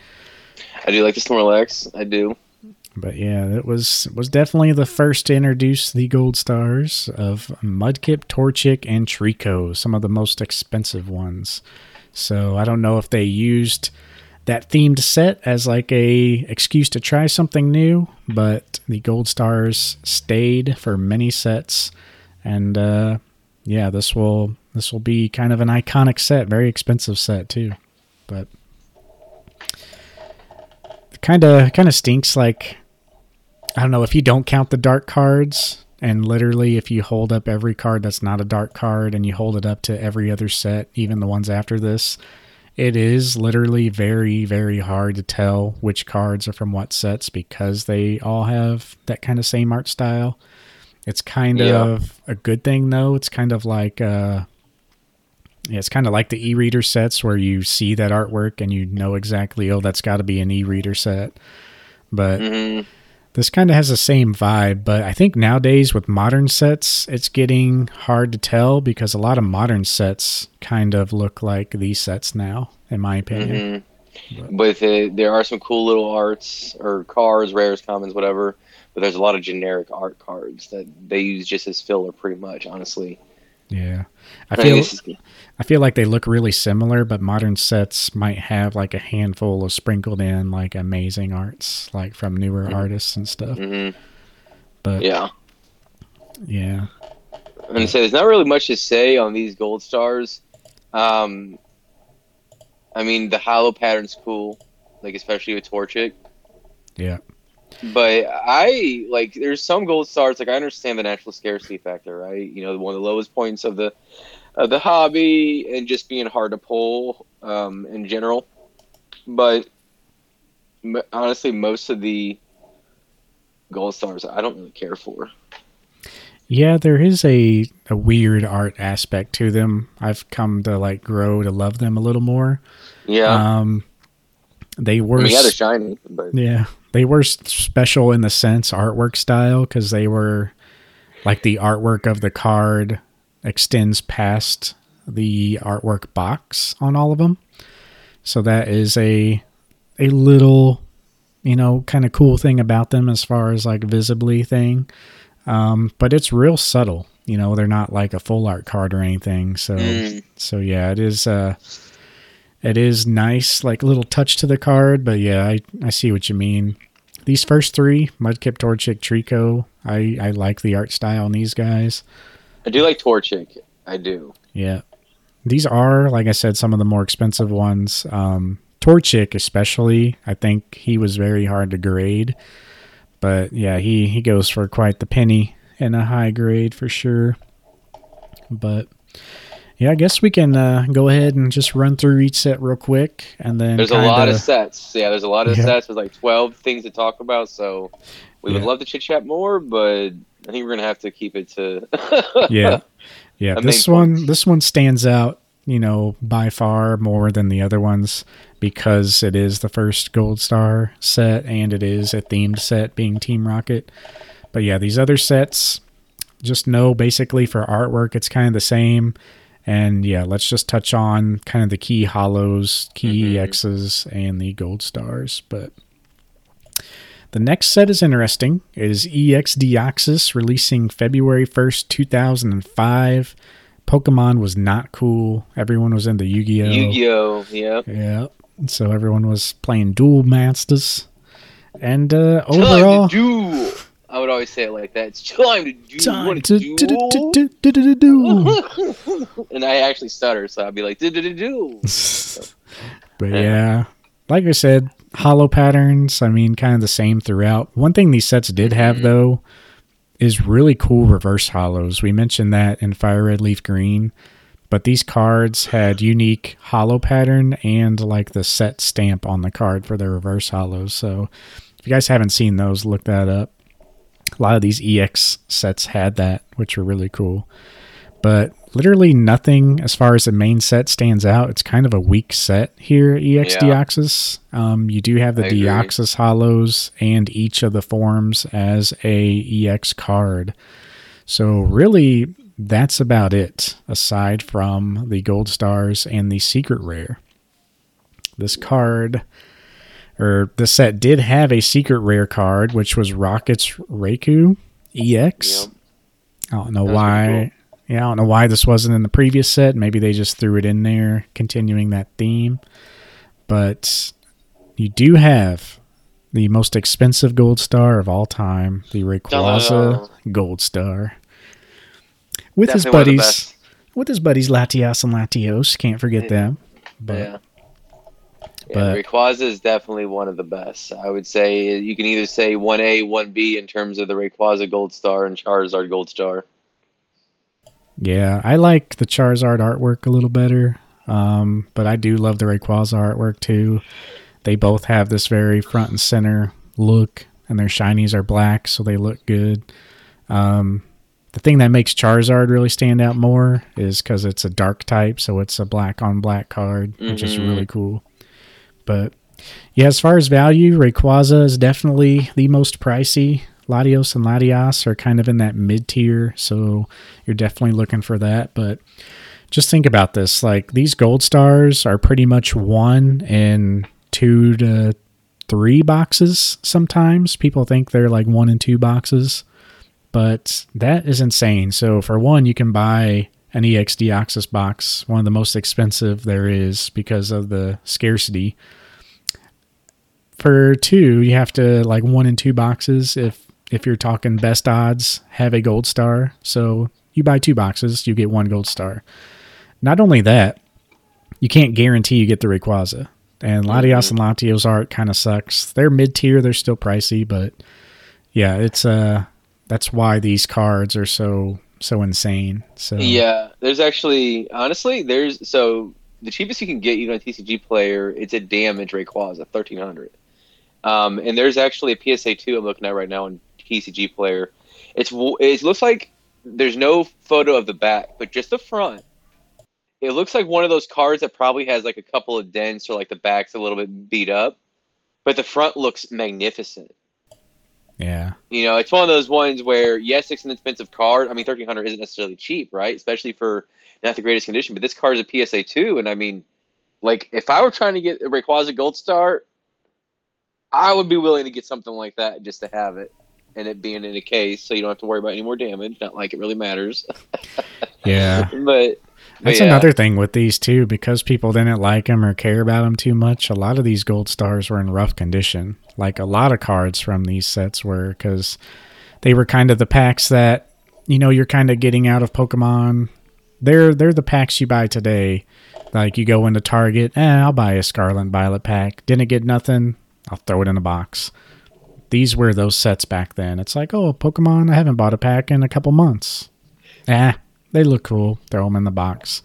I do like the Snorlax. I do. But yeah, it was was definitely the first to introduce the gold stars of Mudkip, Torchic, and Treecko, some of the most expensive ones. So I don't know if they used that themed set as like a excuse to try something new, but the gold stars stayed for many sets, and uh, yeah, this will this will be kind of an iconic set, very expensive set too, but it kind of kind of stinks like I don't know if you don't count the dark cards, and literally if you hold up every card that's not a dark card and you hold it up to every other set, even the ones after this, it is literally very, very hard to tell which cards are from what sets because they all have that kind of same art style. It's kind yeah. of a good thing though. It's kind of like uh yeah, it's kind of like the e-reader sets where you see that artwork and you know exactly, oh, that's got to be an e-reader set. But mm-hmm this kind of has the same vibe, but I think nowadays with modern sets, it's getting hard to tell because a lot of modern sets kind of look like these sets now, in my opinion. Mm-hmm. But it, there are some cool little arts or cars, rares, commons, whatever. But there's a lot of generic art cards that they use just as filler, pretty much, honestly. Yeah, I feel I feel like they look really similar, but modern sets might have like a handful of sprinkled in like amazing arts, like from newer mm-hmm. artists and stuff. Mm-hmm. But yeah, yeah. And so there's not really much to say on these gold stars. Um, I mean, the hollow pattern's cool, like especially with Torchic. Yeah. But I like there's some gold stars like I understand the natural scarcity factor, right? You know, one of the lowest points of the of the hobby and just being hard to pull um, in general. But m- honestly, most of the gold stars I don't really care for. Yeah, there is a, a weird art aspect to them. I've come to like grow to love them a little more. Yeah. Um, they were I mean, yeah, they're shiny, but yeah, they were special in the sense artwork style because they were like the artwork of the card extends past the artwork box on all of them. So that is a a little you know kind of cool thing about them as far as like visibly thing. Um, but it's real subtle. You know, they're not like a full art card or anything. So mm. so yeah, it is uh it is nice, like little touch to the card, but yeah, I, I see what you mean. These first three, Mudkip, Torchic, Treecko, I, I like the art style on these guys. I do like Torchic. I do. Yeah. These are, like I said, some of the more expensive ones. Um, Torchic, especially, I think he was very hard to grade. But yeah, he, he goes for quite the penny in a high grade for sure. But yeah, I guess we can uh, go ahead and just run through each set real quick, and then there's kinda... a lot of sets. Yeah, there's a lot of yeah. sets. There's like 12 things to talk about, so we yeah. would love to chit chat more, but I think we're gonna have to keep it to. yeah, yeah. This one, points. this one stands out, you know, by far more than the other ones because it is the first Gold Star set and it is a themed set, being Team Rocket. But yeah, these other sets, just know basically for artwork, it's kind of the same. And yeah, let's just touch on kind of the key hollows, key Mhm. EXs, and the gold stars. But the next set is interesting. It is EX Deoxys releasing February 1st, 2005. Pokemon was not cool. Everyone was into Yu Gi Oh! Yu-Gi-Oh. Yeah. Yeah. So everyone was playing Duel Masters. And uh, overall, duel. I would always say it like that. It's time to do. time to do- do- do- do- do- do. and I actually stutter, so I'd be like, do do do do. But yeah, like I said, hollow patterns, I mean, kind of the same throughout. One thing these sets did have, Mhm. though, is really cool reverse hollows. We mentioned that in Fire Red Leaf Green, but these cards had unique hollow pattern and like the set stamp on the card for their reverse hollows. So if you guys haven't seen those, look that up. A lot of these EX sets had that, which were really cool. But literally nothing as far as the main set stands out. It's kind of a weak set here, EX Yeah. Deoxys. Um, you do have the I agree. Deoxys hollows and each of the forms as a EX card. So really, that's about it, aside from the gold stars and the secret rare. This card, or the set did have a secret rare card, which was Rocket's Raikou EX. Yep. I don't know That's why. cool. Yeah, I don't know why this wasn't in the previous set. Maybe they just threw it in there, continuing that theme. But you do have the most expensive gold star of all time, the Rayquaza Gold Star, with his Definitely buddies, with his buddies Latias and Latios. Can't forget Yeah. them. But yeah. Yeah, Rayquaza is definitely one of the best. I would say you can either say 1A, 1B in terms of the Rayquaza Gold Star and Charizard Gold Star. Yeah, I like the Charizard artwork a little better. Um, but I do love the Rayquaza artwork too. They both have this very front and center look, and their shinies are black, so they look good. Um, the thing that makes Charizard really stand out more is because it's a dark type, so it's a black on black card, which is Mhm. really cool. But yeah, as far as value, Rayquaza is definitely the most pricey. Latios and Latias are kind of in that mid tier, so you're definitely looking for that. But just think about this like these gold stars are pretty much one in two to three boxes sometimes. People think they're like one and two boxes, but that is insane. So, for one, you can buy an EX Deoxys box, one of the most expensive there is because of the scarcity. For two, you have to like one and two boxes if if you're talking best odds have a gold star. So you buy two boxes, you get one gold star. Not only that, you can't guarantee you get the Rayquaza. And Latios and Latios art kind of sucks. They're mid tier, they're still pricey, but yeah, it's uh that's why these cards are so so insane. So Yeah, there's actually honestly there's so the cheapest you can get even a TCG player it's a damage Rayquaza thirteen hundred, um, and there's actually a PSA two I'm looking at right now on TCG player. It's it looks like there's no photo of the back, but just the front. It looks like one of those cards that probably has like a couple of dents or like the back's a little bit beat up, but the front looks magnificent. Yeah. You know, it's one of those ones where yes, it's an expensive card. I mean, thirteen hundred isn't necessarily cheap, right? Especially for not the greatest condition. But this card is a PSA two, and I mean, like if I were trying to get a Rayquaza Gold Star, I would be willing to get something like that just to have it, and it being in a case, so you don't have to worry about any more damage. Not like it really matters, Yeah. but. That's yeah. another thing with these too, because people didn't like them or care about them too much. A lot of these gold stars were in rough condition. Like a lot of cards from these sets were, because they were kind of the packs that you know you're kind of getting out of Pokemon. They're they're the packs you buy today. Like you go into Target, eh, I'll buy a Scarlet Violet pack. Didn't get nothing, I'll throw it in a box. These were those sets back then. It's like, oh, Pokemon, I haven't bought a pack in a couple months. Ah, they look cool. Throw them in the box.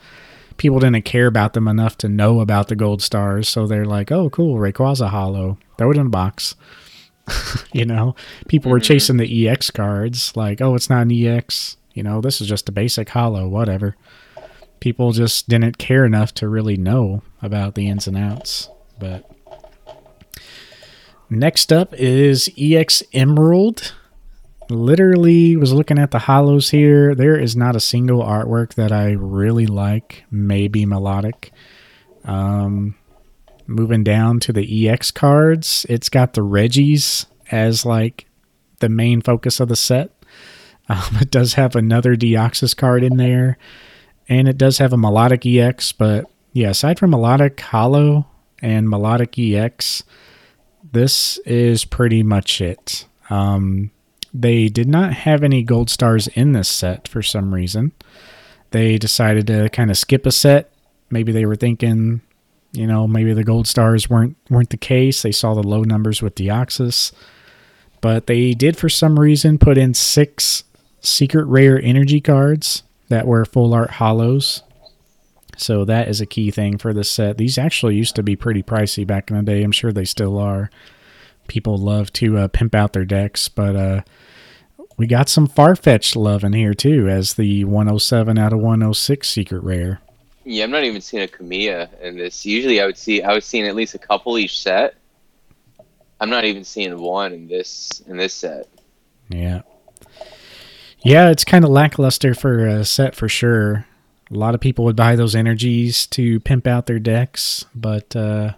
People didn't care about them enough to know about the gold stars, so they're like, "Oh, cool, Rayquaza Hollow. Throw it in a box." you know, people were Mhm. chasing the EX cards, like, oh, it's not an EX. You know, this is just a basic hollow, whatever. People just didn't care enough to really know about the ins and outs. But next up is EX Emerald. Literally was looking at the hollows here. There is not a single artwork that I really like. Maybe Milotic. Um, moving down to the EX cards, it's got the Regis as like the main focus of the set. Um, it does have another Deoxys card in there, and it does have a Milotic EX. But yeah, aside from Milotic Hollow and Milotic EX, this is pretty much it. Um, they did not have any gold stars in this set for some reason. They decided to kind of skip a set. Maybe they were thinking, you know, maybe the gold stars weren't weren't the case. They saw the low numbers with Deoxys, but they did for some reason put in six secret rare energy cards that were full art hollows. So that is a key thing for this set. These actually used to be pretty pricey back in the day. I'm sure they still are. People love to uh, pimp out their decks, but uh, we got some Farfetch'd love in here too, as the 107 out of 106 secret rare. Yeah, I'm not even seeing a Kamiya in this. Usually, I would see I was seeing at least a couple each set. I'm not even seeing one in this in this set. Yeah. Yeah, it's kind of lackluster for a set for sure. A lot of people would buy those energies to pimp out their decks, but uh,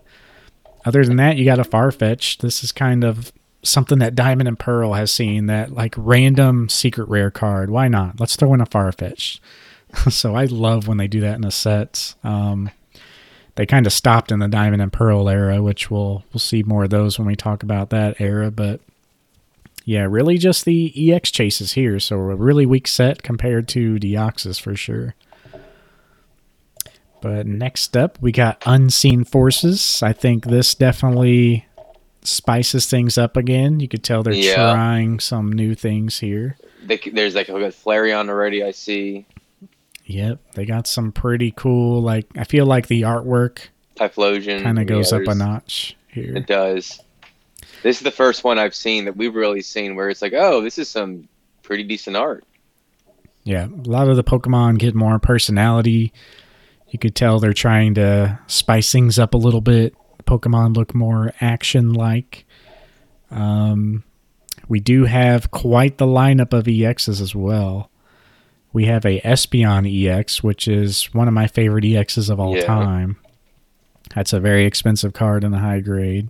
other than that, you got a Farfetch. This is kind of something that Diamond and Pearl has seen that like random secret rare card. Why not? Let's throw in a Farfetch. so I love when they do that in a set. Um, they kind of stopped in the Diamond and Pearl era, which we'll we'll see more of those when we talk about that era. But yeah, really just the EX chases here. So a really weak set compared to Deoxys for sure. But next up, we got Unseen Forces. I think this definitely spices things up again. You could tell they're Yeah. trying some new things here. They, there's like a Flareon already. I see Yep, they got some pretty cool. Like I feel like the artwork Typhlosion. kind of goes up a notch here. It does. This is the first one I've seen that we've really seen where it's like, oh, this is some pretty decent art. Yeah, a lot of the Pokemon get more personality. You could tell they're trying to spice things up a little bit. Pokemon look more action like. Um, we do have quite the lineup of EXs as well. We have a Espeon EX, which is one of my favorite EXs of all Yeah. time. That's a very expensive card in a high grade.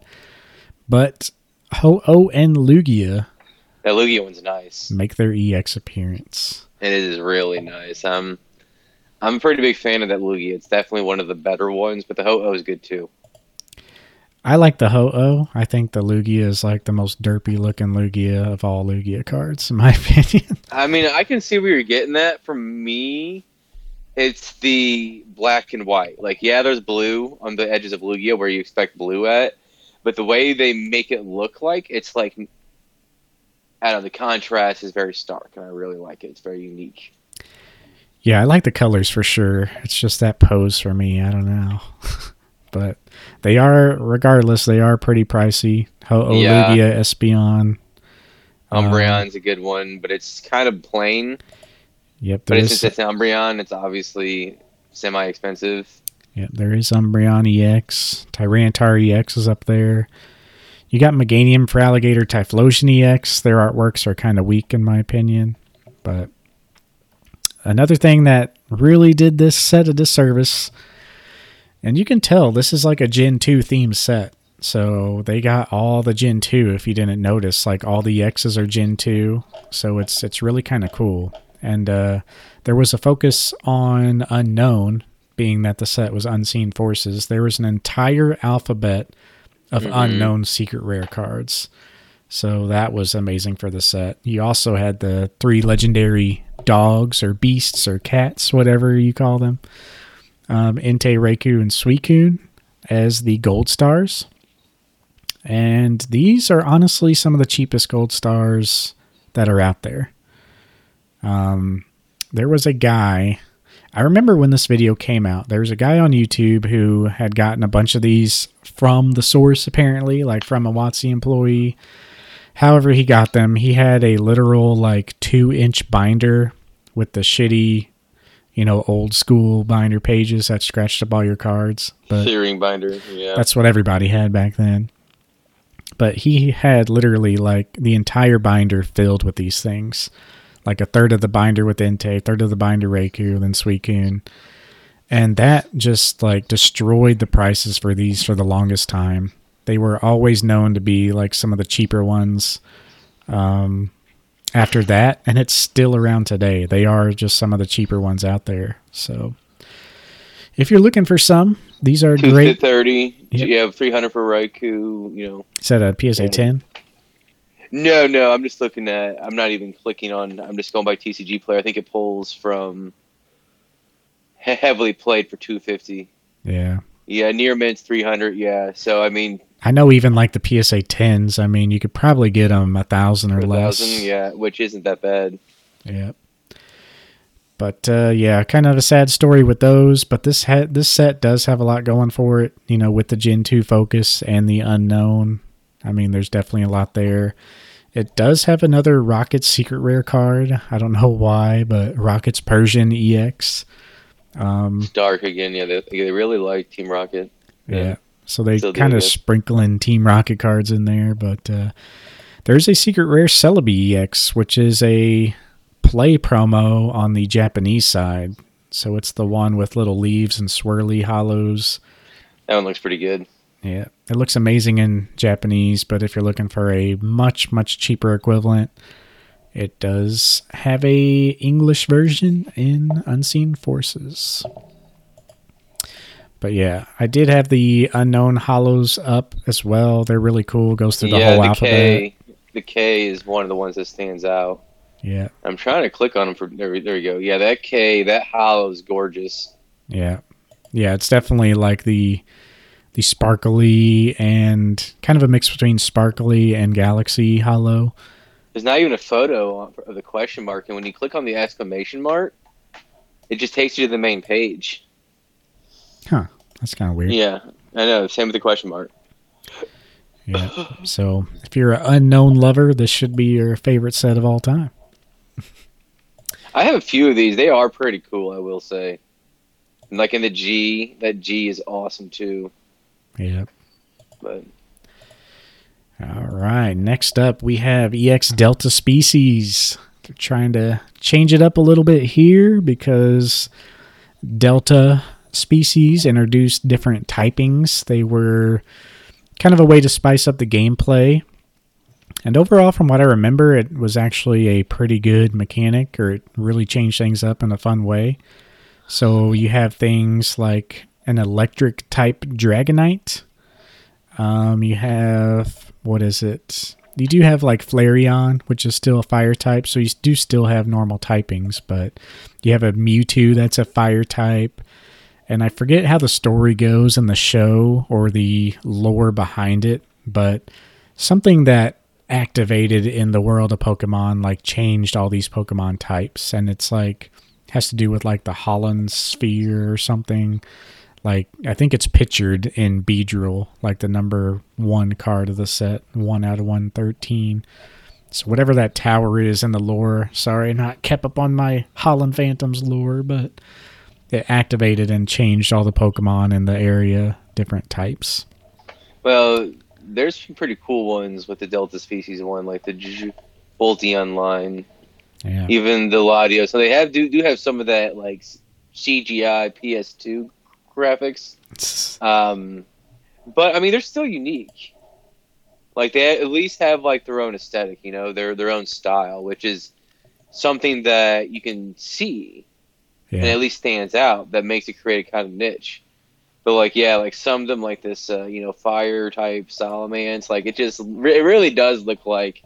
But Ho-Oh and Lugia That Lugia one's nice. make their EX appearance. It is really nice. Um, I'm a pretty big fan of that Lugia. It's definitely one of the better ones, but the Ho-Oh is good too. I like the Ho-Oh. I think the Lugia is like the most derpy looking Lugia of all Lugia cards, in my opinion. I mean, I can see where you're getting that. For me, it's the black and white. Like, yeah, there's blue on the edges of Lugia where you expect blue at, but the way they make it look like it's like, I don't know, the contrast is very stark, and I really like it. It's very unique. Yeah, I like the colors for sure. It's just that pose for me. I don't know. but they are, regardless, they are pretty pricey. Ho-Oh, Yeah. Lugia, Espeon. Um, Umbreon's a good one, but it's kind of plain. Yep, But since it's Umbreon, it's obviously semi-expensive. yep, there is Umbreon EX. Tyranitar EX is up there. You got Meganium Feraligatr, Typhlosion EX. Their artworks are kind of weak in my opinion. But another thing that really did this set a disservice, and you can tell this is like a Gen 2 theme set. So they got all the Gen 2 if you didn't notice. Like all the X's are Gen 2. So it's it's really kind of cool. And uh, there was a focus on Unown, being that the set was unseen forces. There was an entire alphabet of Mhm. Unown secret rare cards. So that was amazing for the set. You also had the three legendary dogs or beasts or cats, whatever you call them. Um, Entei, Raikou, and Suicune as the gold stars. And these are honestly some of the cheapest gold stars that are out there. Um, there was a guy, I remember when this video came out, there was a guy on YouTube who had gotten a bunch of these from the source, apparently, like from a WotC employee. However he got them, he had a literal like two inch binder with the shitty, you know, old school binder pages that scratched up all your cards. But Searing binder. Yeah. that's what everybody had back then. But he had literally like the entire binder filled with these things. Like a third of the binder with Entei, third of the binder Raikou, then Suicune. And that just like destroyed the prices for these for the longest time. They were always known to be like some of the cheaper ones um, after that, and it's still around today. They are just some of the cheaper ones out there. So if you're looking for some, these are Two great. thirty. Yep. You have three hundred for Raikou. You know. Is that a PSA 10? No, no. I'm just looking at. I'm not even clicking on. I'm just going by TCG player. I think it pulls from heavily played for two fifty. Yeah. Yeah, near mint's three hundred. Yeah. So I mean, I know even like the PSA 10s, I mean, you could probably get them a thousand or a less. thousand. Yeah, which isn't that bad. Yeah. But uh, yeah, kind of a sad story with those. But this ha- this set does have a lot going for it. You know, with the Gen two focus and the Unown. I mean, there's definitely a lot there. It does have another Rocket secret rare card. I don't know why, but Rockets Persian EX. Um, It's dark again. Yeah, they, they really like Team Rocket. Yeah. So they kind of it. sprinkling Team Rocket cards in there, but uh, there's a secret rare Celebi EX, which is a play promo on the Japanese side. So it's the one with little leaves and swirly hollows. That one looks pretty good. Yeah, it looks amazing in Japanese, but if you're looking for a much much cheaper equivalent, it does have a English version in Unseen Forces. But yeah, I did have the Unown hollows up as well. They're really cool. Goes through the yeah, whole the alphabet. K. The K is one of the ones that stands out. Yeah, I'm trying to click on them for there. we- There we go. Yeah, that K, that hollow is gorgeous. yeah, yeah. It's definitely like the the sparkly and kind of a mix between sparkly and galaxy hollow. There's not even a photo of the question mark, and when you click on the exclamation mark, it just takes you to the main page. That's kind of weird. Yeah, I know. Same with the question mark. Yeah. So if you're an Unown lover, this should be your favorite set of all time. I have a few of these. They are pretty cool, I will say. And like in the G, that G is awesome too. Yeah. But All right. Next up, we have EX Delta Species. They're trying to change it up a little bit here because Delta Species introduced different typings. They were kind of a way to spice up the gameplay. And overall, from what I remember, it was actually a pretty good mechanic, or it really changed things up in a fun way. So you have things like an electric type Dragonite. Um, you have what is it? You do have like Flareon, which is still a fire type, so you do still have normal typings, but you have a Mewtwo that's a fire type. And I forget how the story goes in the show or the lore behind it, but something that activated in the world of Pokemon like changed all these Pokemon types, and it's like has to do with like the Holon sphere or something. Like I think it's pictured in Beedrill, like the number one card of the set, one out of one thirteen. So whatever that tower is in the lore, sorry, not kept up on my Holon Phantoms lore, but it activated and changed all the Pokemon in the area, different types. well, there's some pretty cool ones with the Delta species one, like the J- line, Yeah. even the Ladio. So they have do do have some of that like CGI PS2 graphics. Um, but I mean, they're still unique. Like they at least have like their own aesthetic, you know, their their own style, which is something that you can see and at least stands out. That makes it create a kind of niche. But like, yeah, like some of them, like this, uh, you know, fire type Salamence, like it just it really does look like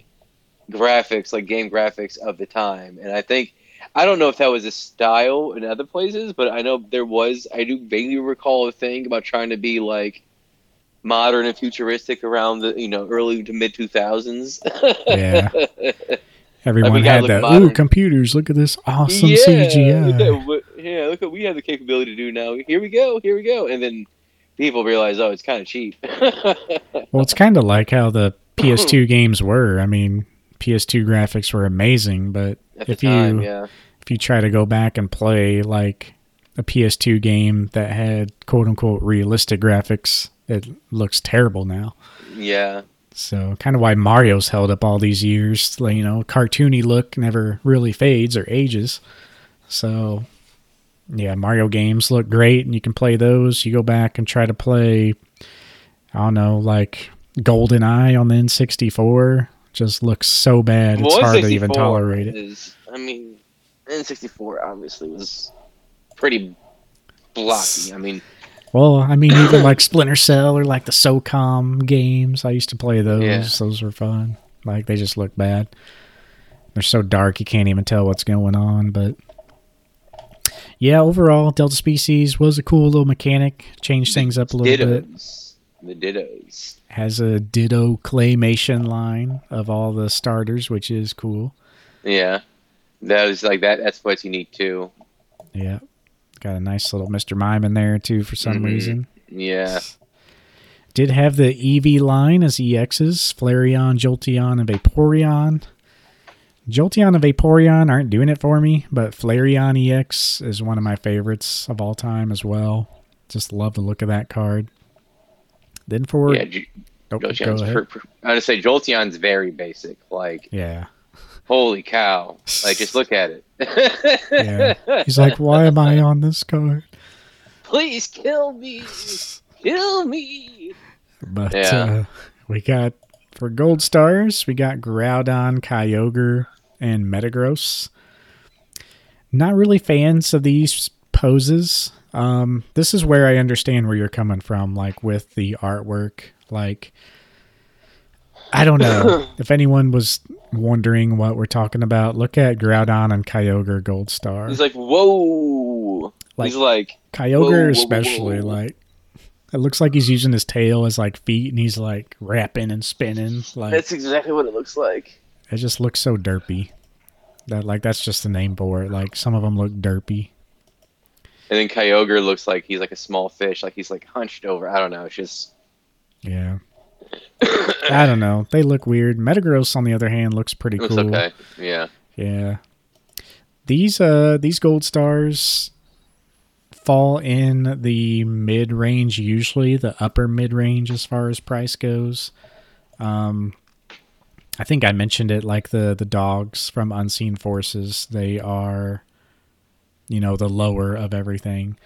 graphics, like game graphics of the time. And I think I don't know if that was a style in other places, but I know there was. I do vaguely recall a thing about trying to be like modern and futuristic around the you know early to mid two thousands. Yeah. Everyone gotta had that. Ooh, computers! Look at this awesome yeah, CGI. Look at, yeah, look what we have the capability to do now. Here we go, here we go, and then people realize, oh, it's kind of cheap. Well, it's kind of like how the PS2 games were. I mean, PS2 graphics were amazing, but At if time, you yeah. if you try to go back and play like a PS2 game that had quote unquote realistic graphics, it looks terrible now. Yeah. So kind of why Mario's held up all these years. Like, you know, cartoony look never really fades or ages. So yeah, Mario games look great and you can play those. You go back and try to play I don't know, like Golden Eye on the N64 just looks so bad it's hard to even tolerate it. Is, I mean, N64 obviously was pretty blocky. I mean, Well, I mean, even like Splinter Cell or like the SOCOM games, I used to play those. Yeah. Those were fun. Like they just look bad. They're so dark you can't even tell what's going on. But yeah, overall, Delta Species was a cool little mechanic. Changed things up a little bit. The dittos. Has a Ditto claymation line of all the starters, which is cool. Yeah. That was like that. That's what's unique too. Yeah, got a nice little Mr. Mime in there too for some Mhm. reason. Yeah. Did have the Eevee line as EXs, Flareon, Jolteon, and Vaporeon. Jolteon and Vaporeon aren't doing it for me, but Flareon EX is one of my favorites of all time as well. Just love the look of that card. Then for Yeah. J- oh, go ahead. per- per- I would say Jolteon's very basic. Like, yeah, holy cow! Like, just look at it. Yeah. he's like, why am I on this card? Please kill me. Kill me. But Yeah. uh, we got for gold stars, we got Groudon, Kyogre, and Metagross. Not really fans of these poses. Um, this is where I understand where you're coming from, like with the artwork. Like, I don't know if anyone was wondering what we're talking about. Look at Groudon and Kyogre Gold Star. He's like, whoa. Like- He's like, Kyogre, Whoa, whoa, especially, whoa. like it looks like he's using his tail as like feet, and he's like rapping and spinning. Like that's exactly what it looks like. it just looks so derpy. That like that's just the name for it. Like some of them look derpy. And then Kyogre looks like he's like a small fish, like he's like hunched over. I don't know. It's just Yeah. I don't know. They look weird. Metagross, on the other hand, looks pretty looks cool. okay. Yeah. Yeah. These uh these gold stars fall in the mid range usually, the upper mid range as far as price goes. Um I think I mentioned it like the the dogs from Unseen Forces, they are you know, the lower of everything.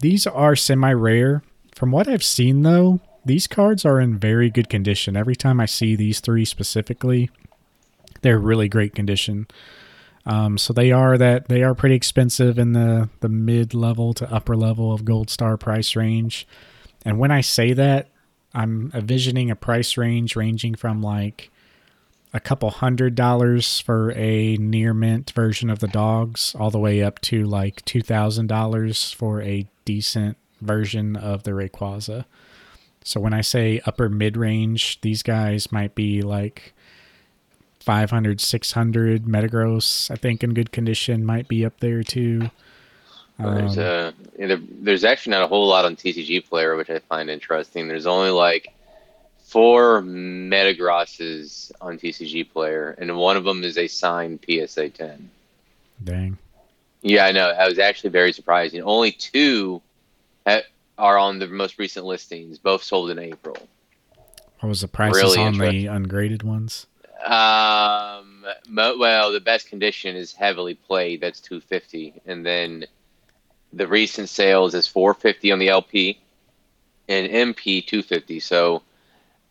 These are semi rare. From what I've seen though, these cards are in very good condition. Every time I see these three specifically, they're really great condition. Um, so they are that they are pretty expensive in the the mid level to upper level of gold star price range. And when I say that, I'm envisioning a price range ranging from like a couple hundred dollars for a near mint version of the dogs, all the way up to like two thousand dollars for a decent version of the Rayquaza. So when I say upper mid range, these guys might be like 500, 600 Metagross, I think in good condition might be up there too. there's Um, uh, there's actually not a whole lot on TCG Player, which I find interesting. There's only like four Metagrosses on TCG Player, and one of them is a signed PSA 10. dang. Yeah, I know. I was actually very surprising. Only two ha- are on the most recent listings, both sold in April. What was the prices Really on the ungraded ones? Um, mo- well, the best condition is heavily played. That's two fifty, and then the recent sales is four fifty on the LP, and MP two fifty. So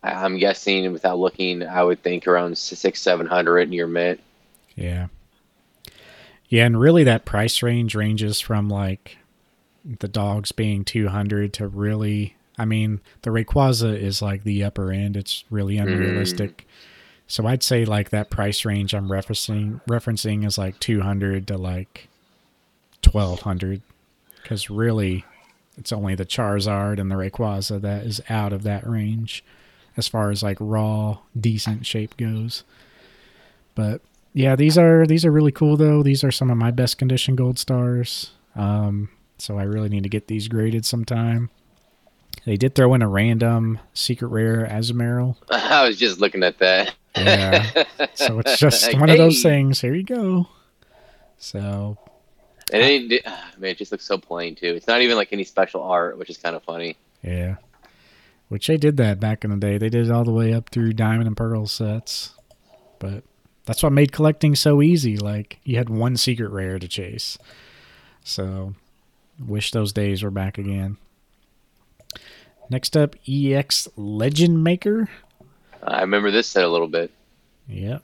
I'm guessing, without looking, I would think around six seven hundred in your mint. Yeah. Yeah, and really that price range ranges from like the dogs being 200 to really I mean, the Rayquaza is like the upper end. It's really unrealistic. So I'd say like that price range I'm referencing referencing is like 200 to like 1200 cuz really it's only the Charizard and the Rayquaza that is out of that range as far as like raw decent shape goes. But yeah, these are these are really cool though. These are some of my best condition gold stars. Um, so I really need to get these graded sometime. They did throw in a random secret rare Azumarill. I was just looking at that. Yeah. So it's just one of those things. Here you go. So And it, it, ah, man, it just looks so plain too. It's not even like any special art, which is kind of funny. yeah, which they did that back in the day. They did it all the way up through Diamond and Pearl sets, but that's what made collecting so easy. Like you had one secret rare to chase. So wish those days were back again. Next up, EX Legend Maker. I remember this set a little bit. Yep.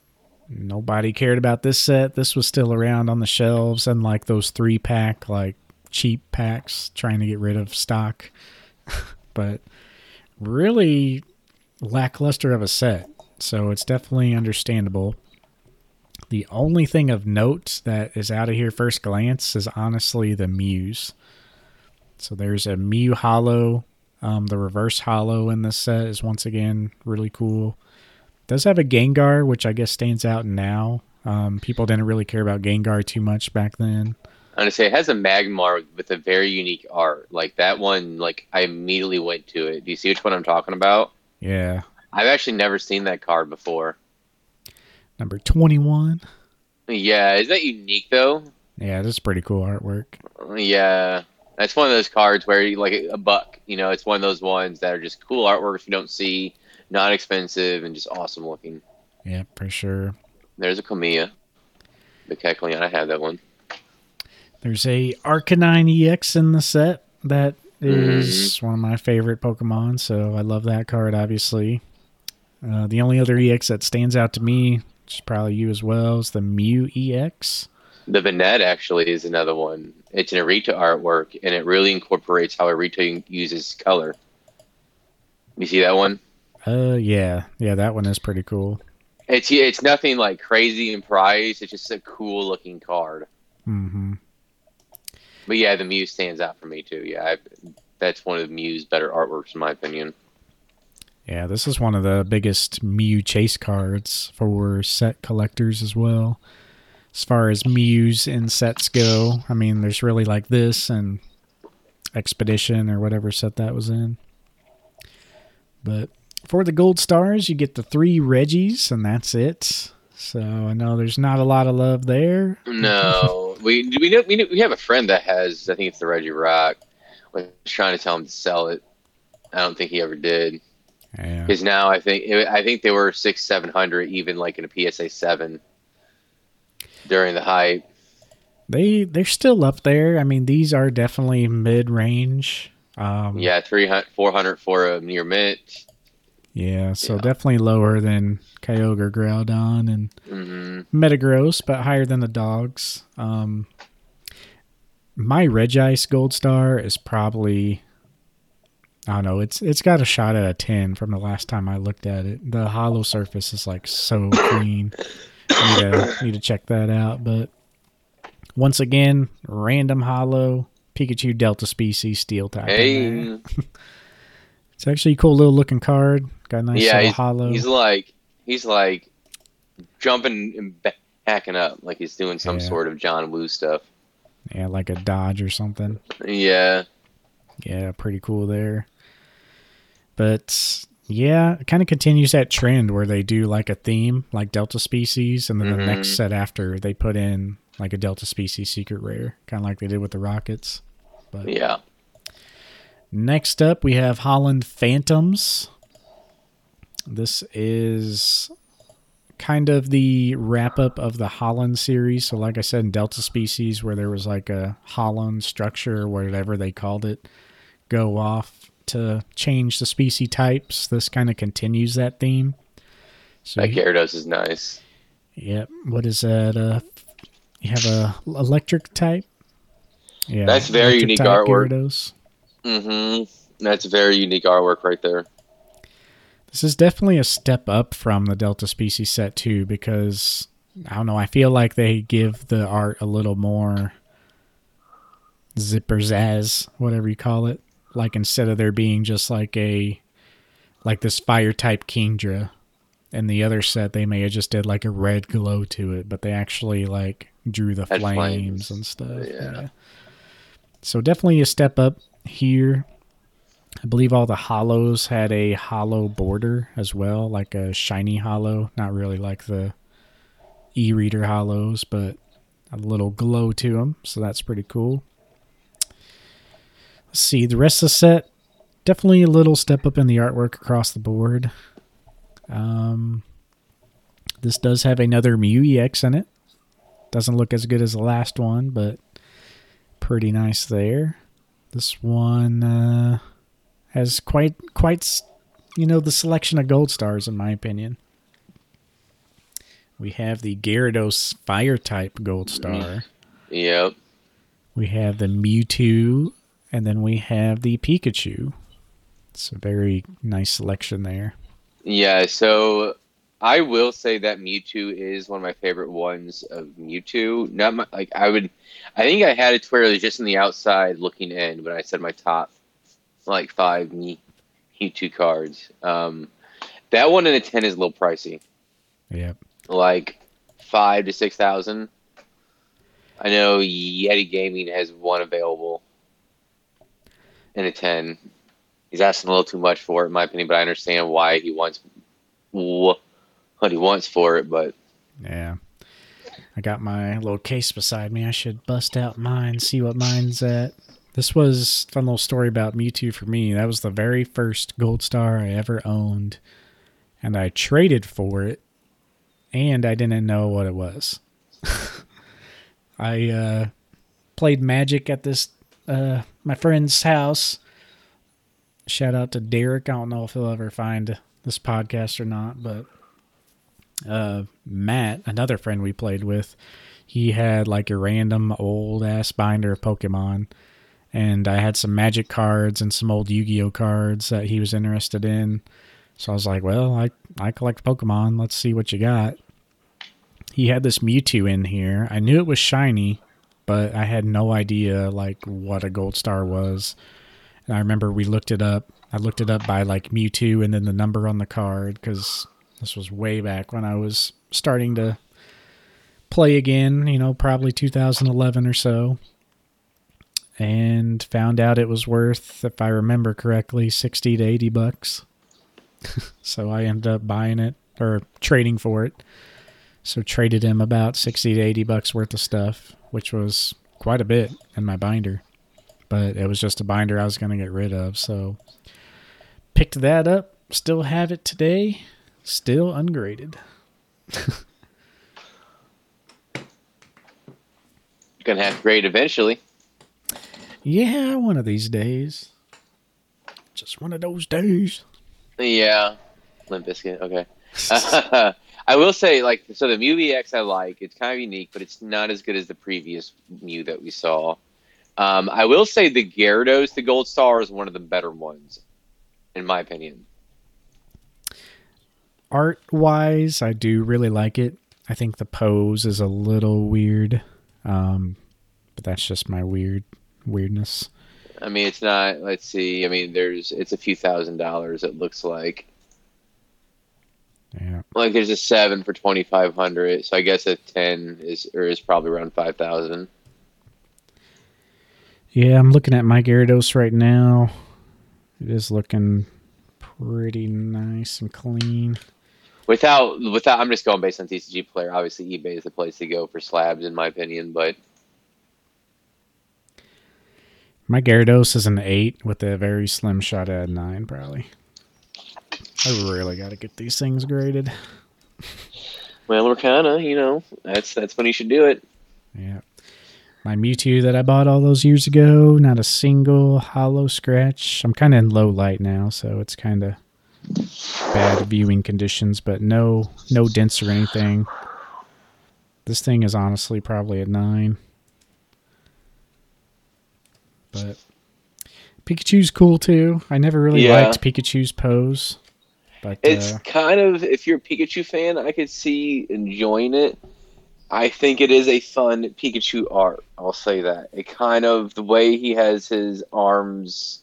Nobody cared about this set. This was still around on the shelves and like those three pack, like cheap packs trying to get rid of stock. but really lackluster of a set. So it's definitely understandable. The only thing of note that is out of here first glance is honestly the Mews. So there's a Mew Hollow. Um, the reverse hollow in this set is once again really cool does have a Gengar, which I guess stands out now. Um, people didn't really care about Gengar too much back then. I'm gonna say it has a Magmar with a very unique art. Like that one, like I immediately went to it. Do you see which one I'm talking about? Yeah. I've actually never seen that card before. Number 21. Yeah, is that unique though? Yeah, this is pretty cool artwork. Yeah, that's one of those cards where you like a buck. You know, it's one of those ones that are just cool artwork you don't see, not expensive, and just awesome looking. Yeah, for sure. There's a Kamiya. The Kecleon, I have that one. There's a Arcanine EX in the set that is one of my favorite Pokemon, so I love that card, obviously. Uh, the only other EX that stands out to me, which is probably you as well, is the Mew EX. The Banette actually is another one. It's an Arita artwork, and it really incorporates how Arita uses color. You see that one? Uh, yeah, yeah, that one is pretty cool. It's it's nothing like crazy in price. It's just a cool looking card. Mm-hmm. But yeah, the Mew stands out for me too. Yeah, I, that's one of the Mew's better artworks in my opinion. Yeah, this is one of the biggest Mew chase cards for set collectors as well. As far as in sets go, I mean, there's really like this and Expedition or whatever set that was in. But for the gold stars, you get the three Regis, and that's it. So I know there's not a lot of love there. No, we we know, we know, we have a friend that has. I think it's the Regirock. Was trying to tell him to sell it. I don't think he ever did. Yeah. Because now I think I think they were six seven hundred even like in a PSA seven during the hype. They they're still up there. I mean, these are definitely mid range. Um, Yeah, 300, 400 for a near mint. Yeah, so Yeah. definitely lower than Kyogre, Groudon, and hmm Metagross, but higher than the dogs. Um, my Regice Gold Star is probably I don't know. It's it's got a shot at a ten from the last time I looked at it. The hollow surface is like so clean. Need to need to check that out. But once again, random hollow Pikachu Delta species steel type. Hey, It's actually a cool little looking card. Got a nice yeah, uh, he's, hollow. he's like he's like jumping and ba- backing up like he's doing some Yeah. sort of John Woo stuff. yeah, like a Dodge or something. Yeah, Yeah, pretty cool there. But yeah, it kind of continues that trend where they do like a theme, like Delta Species, and then the next Mhm. set after they put in like a Delta Species secret rare, kind of like they did with the Rockets. But yeah. next up, we have Holon Phantoms. This is kind of the wrap up of the Holon series. So, like I said, in Delta Species, where there was like a Holon structure, or whatever they called it, go off to change the species types. This kind of continues that theme. So, That Gyarados is nice. yep. What is that? Uh, you have a electric type. Yeah, That's very unique artwork. Gyarados. Mm-hmm. That's very unique artwork right there. This is definitely a step up from the Delta Species set too, because I don't know. I feel like they give the art a little more zipper zazz, whatever you call it. Like instead of there being just like a like this fire type Kingdra, and the other set they may have just did like a red glow to it, but they actually like drew the flames, flames. and stuff. Yeah. So definitely a step up here. I believe all the hollows had a hollow border as well, like a shiny hollow, not really like the e-reader hollows, but a little glow to them, so that's pretty cool. Let's see, the rest of the set, definitely a little step up in the artwork across the board. Um, this does have another Mew EX in it. Doesn't look as good as the last one, but pretty nice there. This one uh, has quite quite you know the selection of gold stars in my opinion. We have the Gyarados Fire type gold star. Yep. We have the Mewtwo, and then we have the Pikachu. It's a very nice selection there. Yeah, so I will say that Mewtwo is one of my favorite ones of Mewtwo. Not my, like I would, I think I had it where it was just in the outside looking in, but I said my top like five Mewtwo cards. Um, that one in a ten is a little pricey. Yep. Like five to six thousand. I know Yeti Gaming has one available in a ten. He's asking a little too much for it, in my opinion, but I understand why he wants what he wants for it. But yeah, I got my little case beside me. I should bust out mine, see what mine's at. This was fun little story about Mewtwo for me. That was the very first Gold Star I ever owned, and I traded for it, and I didn't know what it was. I uh, played Magic at this uh, my friend's house. Shout out to Derek. I don't know if he'll ever find this podcast or not, but uh, Matt, another friend we played with, he had like a random old ass binder of Pokemon and I had some magic cards and some old Yu-Gi-Oh cards that he was interested in. So I was like, "Well, I I collect Pokemon. Let's see what you got." He had this Mewtwo in here. I knew it was shiny, but I had no idea like what a gold star was. And I remember we looked it up. I looked it up by like Mewtwo and then the number on the card cuz this was way back when I was starting to play again, you know, probably 2011 or so and found out it was worth, if I remember correctly, 60 to 80 bucks. so I ended up buying it or trading for it. So traded him about 60 to 80 bucks worth of stuff, which was quite a bit in my binder. But it was just a binder I was going to get rid of. So picked that up, still have it today, still ungraded. Gonna have to grade eventually. Yeah, one of these days. Just one of those days. Yeah. Limp Bizkit, okay. I will say, like, so the Mew EX I like. It's kind of unique, but it's not as good as the previous Mew that we saw. Um, I will say the Gyarados, the Gold Star, is one of the better ones, in my opinion. Art wise, I do really like it. I think the pose is a little weird, um, but that's just my weird weirdness. I mean, it's not. Let's see. I mean, there's it's a few thousand dollars. It looks like. Yeah. Like there's a seven for twenty five hundred, so I guess a ten is or is probably around five thousand. Yeah, I'm looking at my Gyarados right now. It is looking pretty nice and clean. Without without, I'm just going based on TCG player. Obviously, eBay is the place to go for slabs, in my opinion. But My Gyarados is an eight with a very slim shot at a nine, probably. I really got to get these things graded. Well, we're kind of, you know, that's that's when you should do it. Yeah. My Mewtwo that I bought all those years ago, not a single hollow scratch. I'm kind of in low light now, so it's kind of bad viewing conditions, but no no dents or anything. This thing is honestly probably a nine. But Pikachu's cool too. I never really Yeah. liked Pikachu's pose. But It's uh, kind of if you're a Pikachu fan, I could see enjoying it. I think it is a fun Pikachu art. I'll say that. It kind of the way he has his arms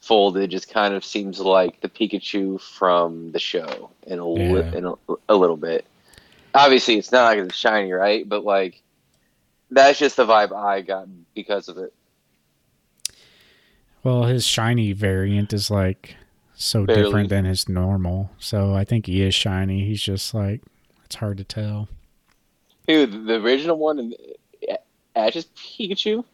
folded just kind of seems like the Pikachu from the show in a, li- in a, a little bit. Obviously, it's not like it's shiny, right? But like that's just the vibe I got because of it. Well, his shiny variant is like so Barely. different than his normal. So I think he is shiny. He's just like it's hard to tell. Who the original one and Ash's Pikachu?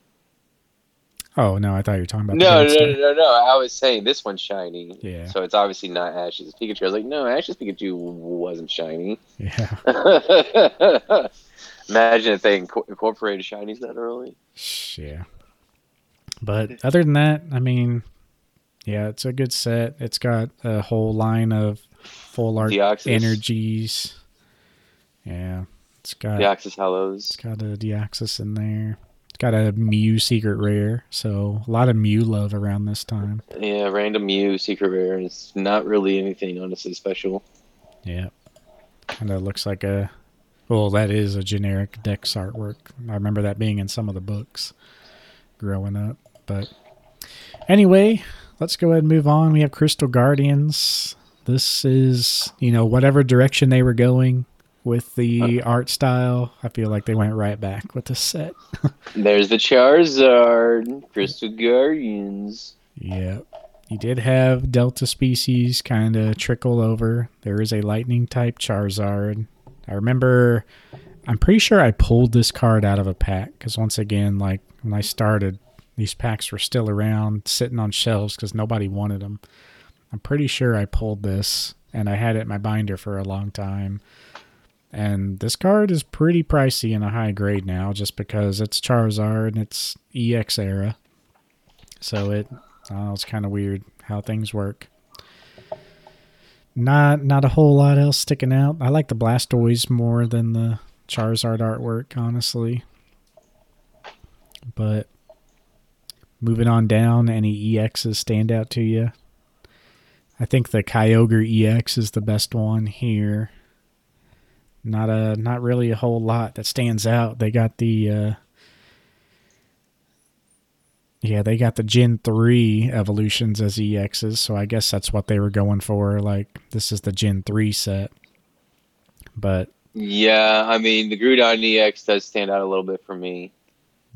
Oh no, I thought you were talking about No, the no, no, no, no. I was saying this one's shiny. Yeah. So it's obviously not Ash's Pikachu. I was like, no, Ash's Pikachu wasn't shiny. Yeah. Imagine if they inco- incorporated shinies that early. Yeah. But other than that, I mean, yeah, it's a good set. It's got a whole line of full art energies. Yeah. It's got Deoxys Hollows. it's got a Deoxys in there. It's got a Mew secret rare, so a lot of Mew love around this time. Yeah, random Mew, secret rare. It's not really anything honestly special. Yeah. Kind of looks like a well, that is a generic Dex artwork. I remember that being in some of the books growing up. But anyway, let's go ahead and move on. We have Crystal Guardians. This is, you know, whatever direction they were going with the uh-huh. art style. I feel like they went right back with the set. There's the Charizard, Crystal Guardians. Yep. You did have Delta species kind of trickle over. There is a lightning type Charizard. I remember, I'm pretty sure I pulled this card out of a pack because once again, like when I started, these packs were still around sitting on shelves because nobody wanted them. I'm pretty sure I pulled this and I had it in my binder for a long time. And this card is pretty pricey in a high grade now just because it's Charizard and it's EX era. So it Oh, it's kind of weird how things work. Not not a whole lot else sticking out. I like the Blastoise more than the Charizard artwork, honestly. But moving on down, any EXs stand out to you? I think the Kyogre EX is the best one here. Not a not really a whole lot that stands out. They got the uh, yeah, they got the Gen 3 evolutions as EXs, so I guess that's what they were going for. Like, this is the Gen 3 set. But, Yeah, I mean the Groudon EX does stand out a little bit for me.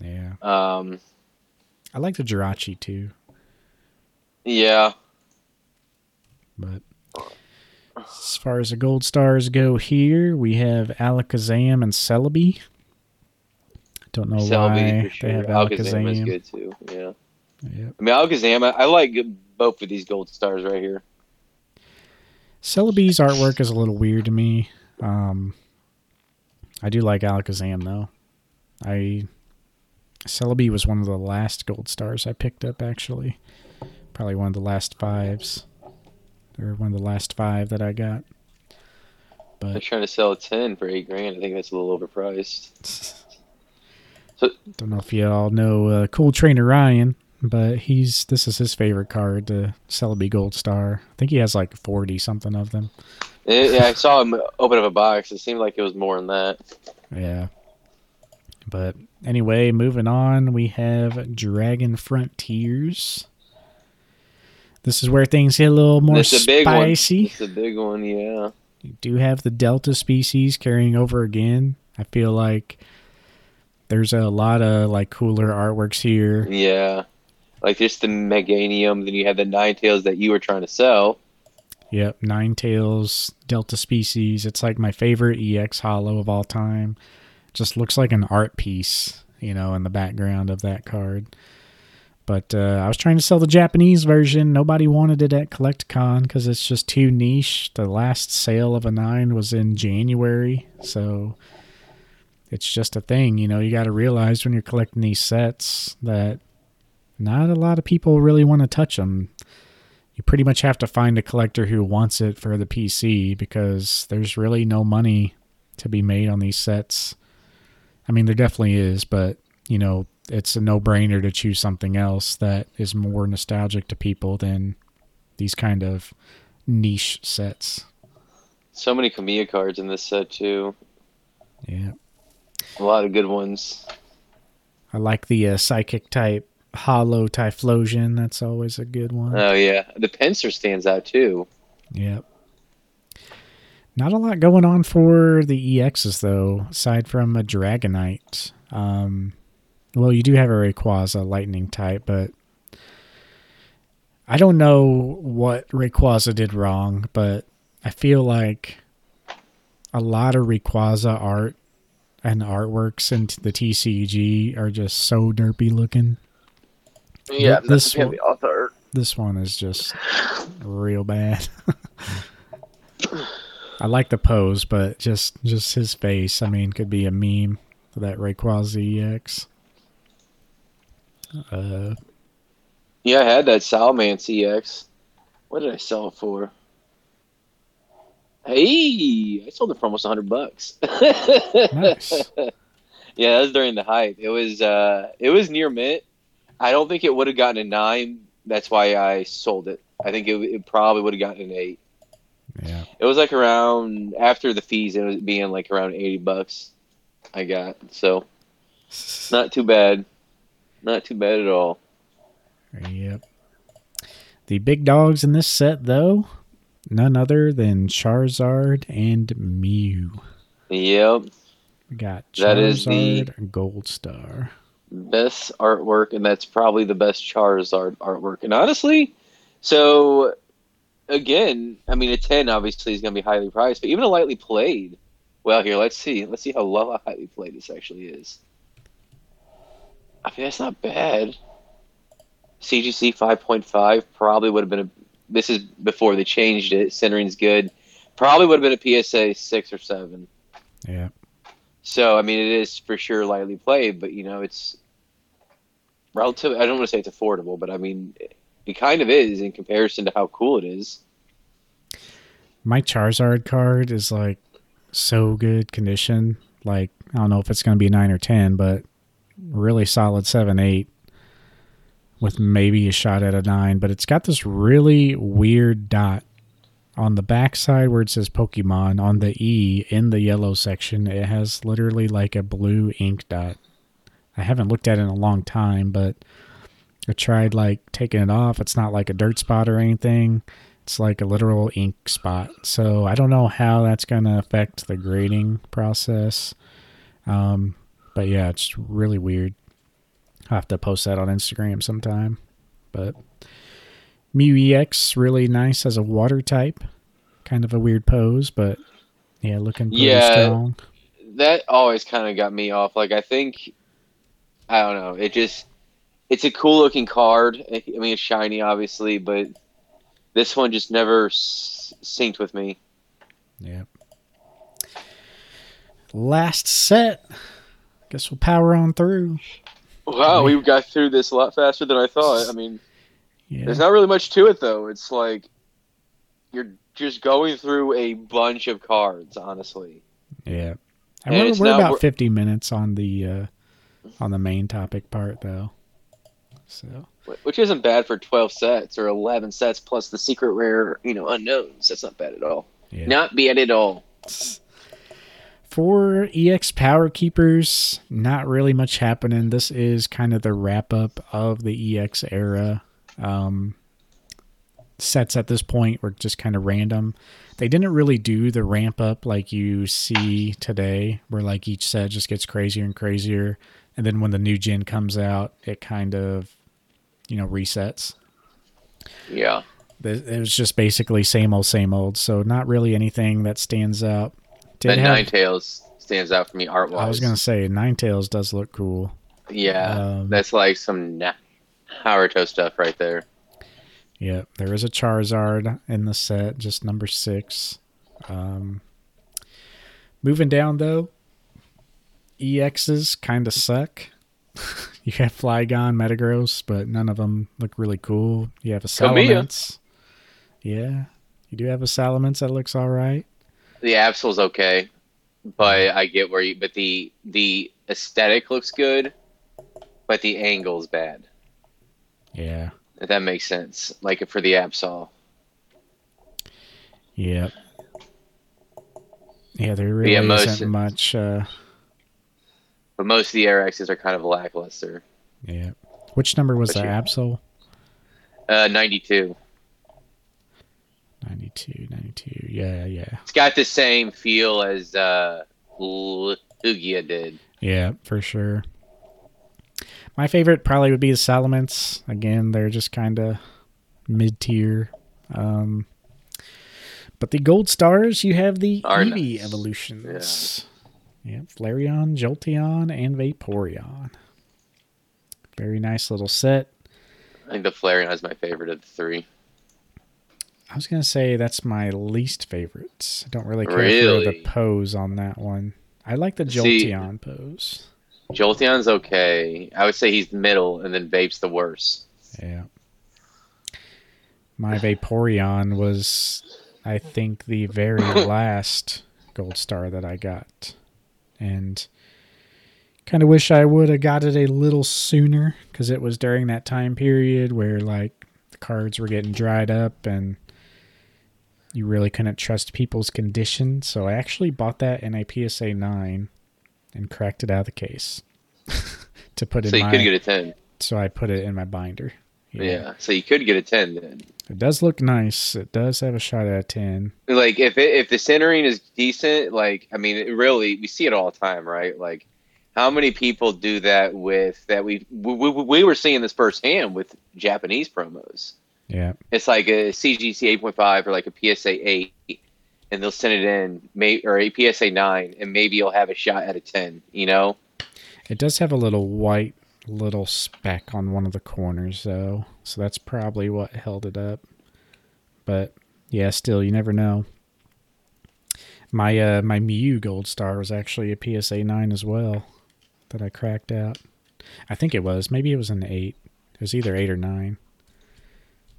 yeah. Um, I like the Jirachi too. yeah, But, as far as the gold stars go here, we have Alakazam and Celebi. Don't know Celebi why sure. they have Alakazam is good too. Yeah, Yep. I mean Alakazam. I, I like both of these gold stars right here. Celebi's artwork is a little weird to me. Um, I do like Alakazam though. I Celebi was one of the last gold stars I picked up actually. Probably one of the last fives. Or one of the last five that I got. They're trying to sell a ten for eight grand. I think that's a little overpriced. so don't know if you all know uh, Cool Trainer Ryan, but he's this is his favorite card, the Celebi Gold Star. I think he has like forty something of them. Yeah, I saw him open up a box. It seemed like it was more than that. Yeah. But anyway, moving on, we have Dragon Frontiers. This is where things get a little more a big spicy. one. It's a big one. Yeah. You do have the Delta species carrying over again. I feel like there's a lot of like cooler artworks here. Yeah. Like just the Meganium, then you have the Ninetales that you were trying to sell. Yep, Ninetales, Delta species. It's like my favorite EX hollow of all time. Just looks like an art piece, you know, in the background of that card. But uh, I was trying to sell the Japanese version. Nobody wanted it at Collect-A-Con because it's just too niche. The last sale of a nine was in January, so it's just a thing. You know, you got to realize when you're collecting these sets that not a lot of people really want to touch them you pretty much have to find a collector who wants it for the PC because there's really no money to be made on these sets. I mean, there definitely is, but you know, it's a no-brainer to choose something else that is more nostalgic to people than these kind of niche sets. So many Kamiya cards in this set too. Yeah. A lot of good ones. I like the uh, psychic type hollow Typhlosion. That's always a good one. Oh yeah, the Pinsir stands out too. Yep. Not a lot going on for the EXs though, aside from a Dragonite. Um, well, you do have a Rayquaza lightning type, but I don't know what Rayquaza did wrong, but I feel like a lot of Rayquaza art and artworks in the TCG are just so derpy looking. Yeah, Th- this one- be author. This one is just real bad. I like the pose, but just just his face. I mean, could be a meme for that Rayquaza EX. Uh, Yeah, I had that Salamence EX. What did I sell it for? Hey, I sold it for almost hundred bucks. nice. Yeah, that was during the hype. It was uh it was near mint. I don't think it would have gotten a nine. That's why I sold it. I think it, it probably would have gotten an eight. Yeah. It was like around after the fees. It was being like around eighty bucks. I got so not too bad. Not too bad at all. Yep. The big dogs in this set, though, none other than Charizard and Mew. Yep. We got That is the- Charizard Gold Star. best artwork, and that's probably the best Charizard artwork. And honestly, so again, I mean, a ten obviously is going to be highly priced, but even a lightly played. Well, here let's see, let's see how low a highly played this actually is. I mean, that's not bad. CGC five point five probably would have been a. This is before they changed it. Centering's good. Probably would have been a PSA six or seven. Yeah. So I mean, it is for sure lightly played, but you know, it's relative. I don't want to say it's affordable, but I mean, it kind of is in comparison to how cool it is. My Charizard card is like so good condition. Like, I don't know if it's going to be 9 or 10, but really solid 7, 8 with maybe a shot at a 9. But it's got this really weird dot on the backside where it says Pokemon. On the E in the yellow section, it has literally like a blue ink dot. I haven't looked at it in a long time, but I tried like taking it off. It's not like a dirt spot or anything. It's like a literal ink spot. So I don't know how that's going to affect the grading process. Um, but yeah, it's really weird. I'll have to post that on Instagram sometime. But Mew EX, really nice as a water type. Kind of a weird pose, but yeah, looking pretty Yeah. strong. That always kind of got me off. Like I think, I don't know. It just, it's a cool looking card. I mean, it's shiny, obviously, but this one just never s- synced with me. Yep. Last set. Guess we'll power on through. Wow, we got through this a lot faster than I thought. I mean, Yeah. There's not really much to it though. It's like you're just going through a bunch of cards, honestly. Yeah. And And we're, we're not about wor- 50 minutes on the uh, on the main topic part though. So, Which isn't bad for 12 sets or 11 sets plus the secret rare, you know, unknowns. That's not bad at all. yeah. Not bad at all. For EX Power Keepers, not really much happening. This is kind of the wrap up of the EX era. Um, sets at this point were just kind of random. They didn't really do the ramp up like you see today, where like each set just gets crazier and crazier. And then when the new gen comes out, it kind of, you know, resets. Yeah. It was just basically same old, same old. So not really anything that stands out. Did That have- Ninetales stands out for me art wise. I was gonna say Ninetales does look cool. Yeah. um, that's like some na- Naruto stuff right there. Yeah, there is a Charizard in the set, just number six. Um, moving down though, EXs kind of suck. you have Flygon, Metagross, but none of them look really cool. You have a. Salamence. Yeah, you do have a Salamence that looks all right. The Absol's okay, but I get where you. But the the aesthetic looks good, but the angle's bad. Yeah, If that makes sense. Like for the Absol. Yep. Yeah, there really Yeah, most- isn't much. Uh, But most of the RXs are kind of lackluster. yeah. Which number was that? Absol? Uh, 92. 92, 92. Yeah, yeah. It's got the same feel as uh, Lugia did. Yeah, for sure. My favorite probably would be the Salamence. Again, they're just kind of mid tier. Um, but the gold stars, you have the Eevee evolutions. Yeah. Flareon, Jolteon, and Vaporeon. Very nice little set. I think the Flareon is my favorite of the three. I was gonna say that's my least favorite. I don't really care for the pose on that one. I like the See- pose. Jolteon's okay. I would say he's the middle, and then Vape's the worst. Yeah. My Vaporeon was, I think, the very last gold star that I got. And kind of wish I would have got it a little sooner because it was during that time period where, like, the cards were getting dried up and you really couldn't trust people's condition. So I actually bought that in a PSA 9 and cracked it out of the case to put in So you my. could get a ten. so I put it in my binder. Yeah. So you could get a ten then. It does look nice. It does have a shot at a 10. Like if it, if the centering is decent, like I mean, it really we see it all the time, right? Like how many people do that with that we we, we, we were seeing this firsthand with Japanese promos. Yeah. It's like a CGC 8.5 or like a PSA 8, and they'll send it in, may, or a PSA 9, and maybe you'll have a shot at a 10. You know? It does have a little white little speck on one of the corners though. So that's probably what held it up. But yeah, still you never know. My uh my Mew gold star was actually a PSA 9 as well that I cracked out. I think it was. Maybe it was an 8. It was either 8 or 9.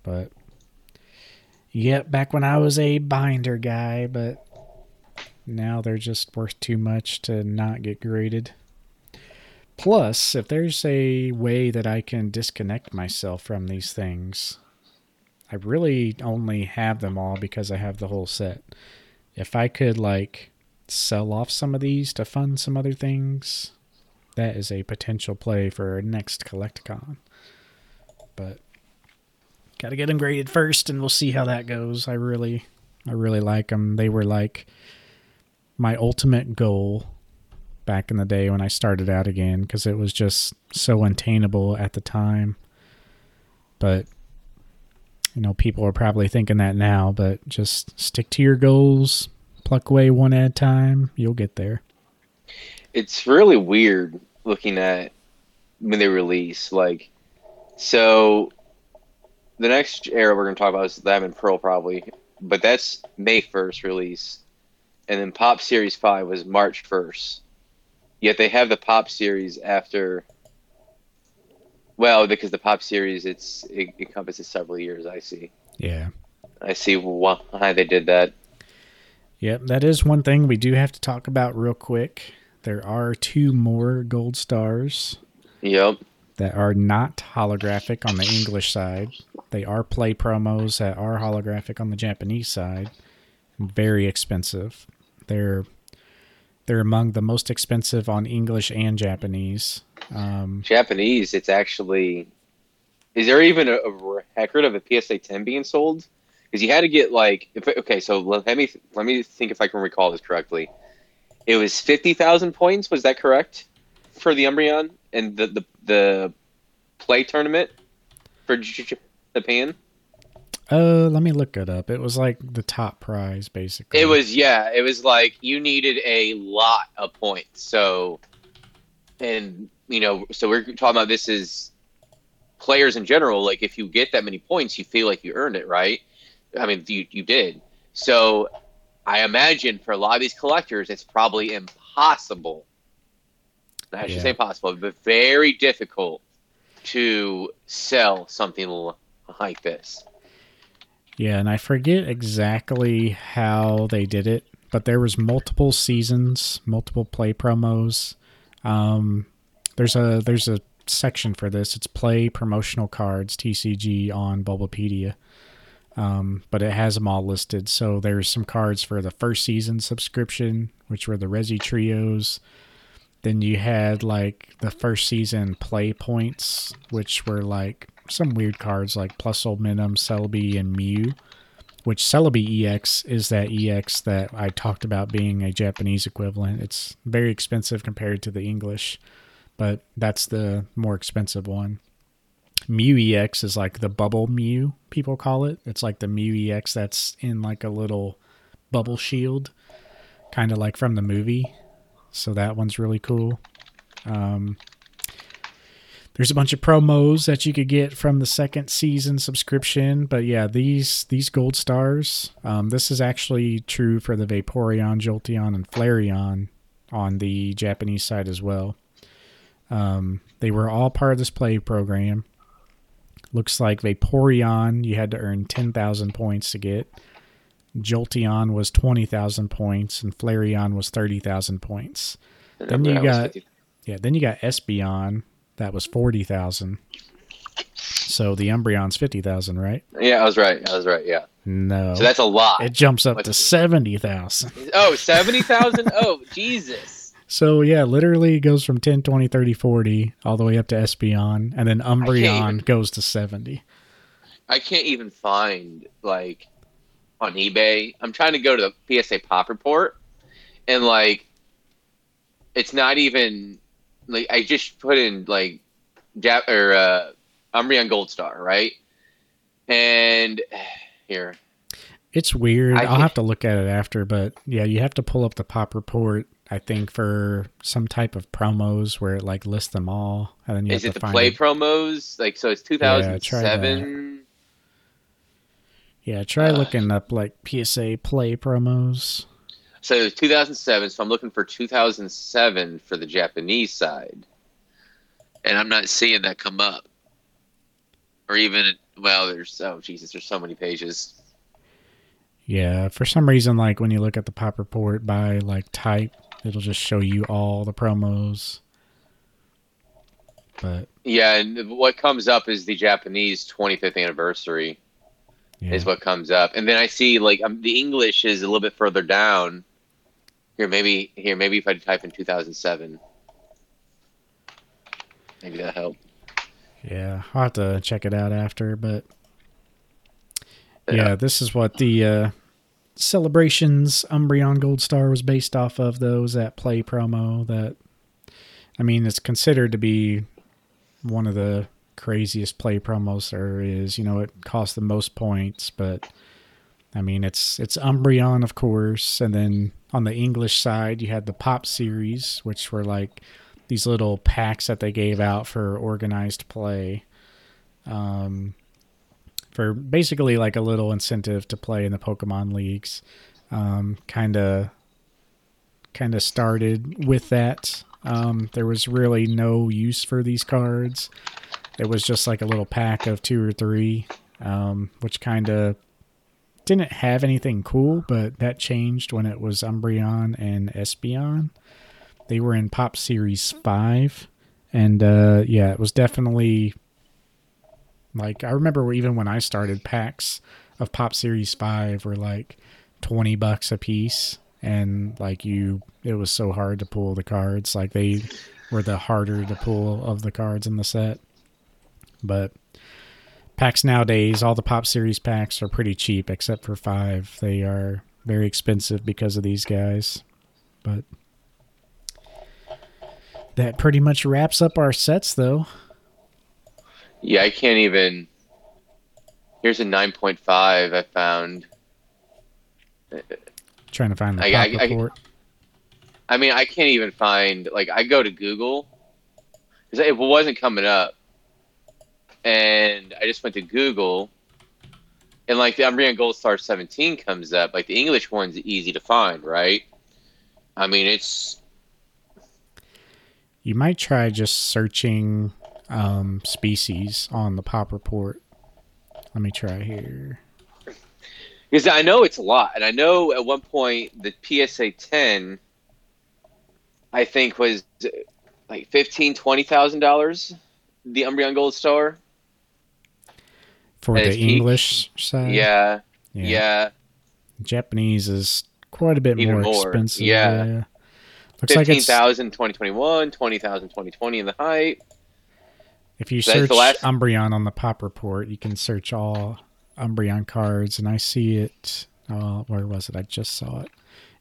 But Yep, back when I was a binder guy, but now they're just worth too much to not get graded. Plus, if there's a way that I can disconnect myself from these things, I really only have them all because I have the whole set. If I could, like, sell off some of these to fund some other things, that is a potential play for next Collect-A-Con. But gotta get them graded first, and we'll see how that goes. I really, I really like them. They were like my ultimate goal back in the day when I started out again because it was just so unattainable at the time. But you know, people are probably thinking that now, but just stick to your goals, pluck away one at a time, you'll get there. It's really weird looking at when they release. Like, so the next era we're going to talk about is Diamond Pearl, probably, but that's May 1st release. And then Pop Series 5 was March 1st. Yet they have the Pop Series after. Well, because the Pop Series it's it encompasses several years. I see. Yeah. I see why they did that. Yep, that is one thing we do have to talk about real quick. There are two more gold stars Yep. that are not holographic on the English side. They are play promos that are holographic on the Japanese side. Very expensive. They're they're among the most expensive on English and Japanese. Um, Japanese, it's actually. Is there even a, a record of a PSA 10 being sold? Because you had to get like, if, okay, so let me let me think if I can recall this correctly. It was fifty thousand points. Was that correct for the Umbreon and the the, the play tournament for Japan? Uh, let me look it up. It was like the top prize, basically. It was yeah. It was like you needed a lot of points. So, and you know, so we're talking about this is players in general. Like if you get that many points, you feel like you earned it, right? I mean, you you did. So, I imagine for a lot of these collectors, it's probably impossible. I should Yeah. say possible, but very difficult to sell something like this. Yeah, and I forget exactly how they did it, but there was multiple seasons, multiple play promos. Um, there's a there's a section for this. It's play promotional cards TCG on Bulbapedia. Um, but it has them all listed. So there's some cards for the first season subscription, which were the Regi trios. Then you had like the first season play points, which were like some weird cards like Plusle Minun, Celebi, and Mew. Which Celebi EX is that EX that I talked about being a Japanese equivalent. It's very expensive compared to the English, but that's the more expensive one. Mew EX is like the bubble Mew, people call it. It's like the Mew EX that's in like a little bubble shield, kind of like from the movie. So that one's really cool. Um, there's a bunch of promos that you could get from the second season subscription, but yeah, these these gold stars. Um, this is actually true for the Vaporeon, Jolteon, and Flareon on the Japanese side as well. Um, they were all part of this play program. Looks like Vaporeon you had to earn ten thousand points to get. Jolteon was twenty thousand points, and Flareon was thirty thousand points. Then you got yeah, then you got Espeon that was forty thousand. So the Umbreon's fifty thousand, right? Yeah, I was right. I was right. Yeah. No. So that's a lot. It jumps up to seventy thousand. Oh, 70,000? oh, Jesus. So yeah, literally it goes from 10, 20, 30, 40 all the way up to Espeon, and then Umbreon even- goes to seventy. I can't even find like on eBay. I'm trying to go to the PSA Pop Report, and like, it's not even like I just put in like Jap or uh, Umbreon Gold Star, right? And here, It's weird. I I'll have to look at it after, but yeah, you have to pull up the pop report. I think for some type of promos where it like lists them all, and then you is have it to the find play it. promos? Like, so it's try 2007. Yeah, try uh, looking up like PSA play promos. So it's 2007. So I'm looking for 2007 for the Japanese side, and I'm not seeing that come up. Or even well, there's oh Jesus, there's so many pages. Yeah, for some reason, like when you look at the pop report by like type, it'll just show you all the promos. But Yeah, and what comes up is the Japanese 25th anniversary yeah, is what comes up, and then I see like um, the English is a little bit further down. Here, maybe here, maybe if I type in 2007, maybe that help. yeah, I'll have to check it out after. But yeah, this is what the uh, celebrations Umbreon Gold Star was based off of. Those that play promo that, I mean, it's considered to be one of the craziest play promos there is. You know, it costs the most points, but I mean, it's it's Umbreon, of course, and then on the English side, you had the Pop series, which were like these little packs that they gave out for organized play. Um, for basically like a little incentive to play in the Pokemon leagues. Kind of, kind of started with that. Um, there was really no use for these cards. It was just like a little pack of two or three, um, which kind of didn't have anything cool, but that changed when it was Umbreon and Espeon. They were in Pop Series 5. And uh, yeah, it was definitely like I remember even when I started packs of Pop Series 5 were like 20 bucks a piece and like you it was so hard to pull the cards like they were the harder to pull of the cards in the set. But packs nowadays, all the Pop Series packs are pretty cheap except for 5. They are very expensive because of these guys. But that pretty much wraps up our sets though. Yeah, I can't even. Here's a 9.5 I found. Trying to find the I- pop I- I- report. I mean, I can't even find like I go to Google it wasn't coming up, and I just went to Google, and like the Umbreon Gold Star 17 comes up. Like the English one's easy to find, right? I mean, it's You might try just searching um, species on the pop report. Let me try here. because I know it's a lot, and I know at one point the PSA 10, I think was like fifteen, twenty thousand dollars. The Umbreon Gold Star. For the peak. English side, yeah, yeah. Japanese is quite a bit Even more, more, expensive. yeah. Looks like it's 15,000 2021, 20,000 2020 in the height. if you That's search last- Umbreon on the pop report, you can search all Umbreon cards, and I see it. Uh, where was it? I just saw it.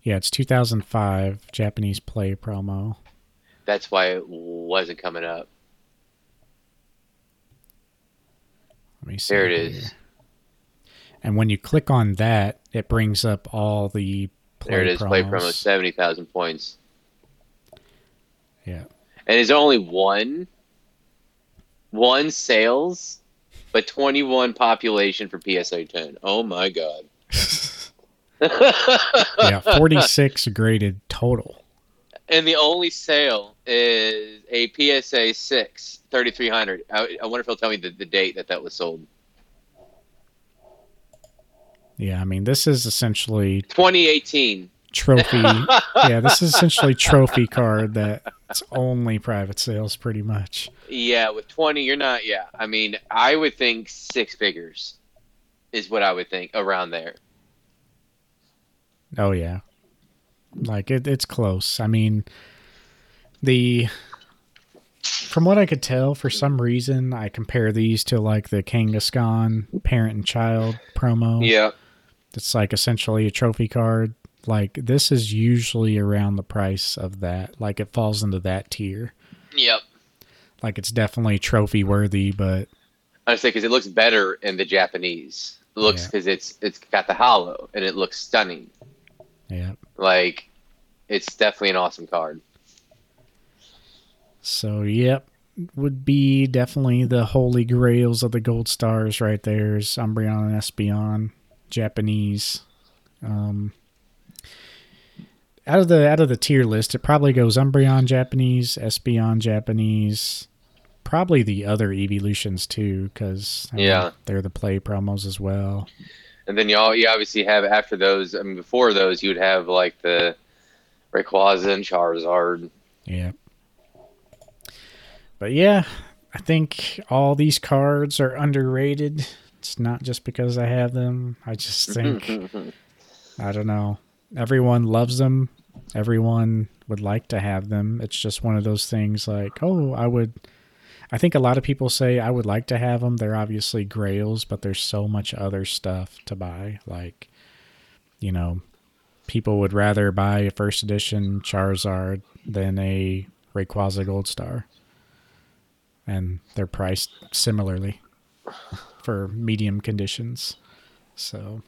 Yeah, it's 2005 Japanese play promo. That's why it wasn't coming up. Let me see. There it here. is. And when you click on that, it brings up all the play There it is. Play promo seventy thousand points, Yeah. and it's only one, one sales, but twenty one population for PSA ten. Oh my god. yeah, 46 graded total. And the only sale is a PSA 6 3300. I, I wonder if he'll tell me the, the date that that was sold. Yeah, I mean, this is essentially 2018. trophy. yeah, this is essentially trophy card that it's only private sales pretty much. Yeah, with 20, you're not. Yeah, I mean, I would think six figures is what I would think around there. Oh yeah. Like it, it's close. I mean, the from what I could tell, for some reason, I compare these to like the Kangaskhan parent and child promo. Yeah. It's like essentially a trophy card. Like this is usually around the price of that. Like it falls into that tier. Yep. Like it's definitely trophy worthy, but I say because it looks better in the Japanese. It looks Yeah. because it's it's got the hollow and it looks stunning. Yeah. Like, it's definitely an awesome card. So yep, would be definitely the holy grails of the gold stars right there is Umbreon and Espeon, Japanese. Um, out of the out of the tier list, it probably goes Umbreon Japanese, Espeon Japanese, probably the other evolutions too, because Yeah. they're the play promos as well. And then you all you obviously have after those. I mean, before those, you would have like the Rayquaza and Charizard. Yeah. But yeah, I think all these cards are underrated. It's not just because I have them. I just think I don't know. Everyone loves them. Everyone would like to have them. It's just one of those things like, oh, I would I think a lot of people say I would like to have them. They're obviously grails, but there's so much other stuff to buy like you know, people would rather buy a first edition Charizard than a Rayquaza Gold Star. And they're priced similarly for medium conditions. So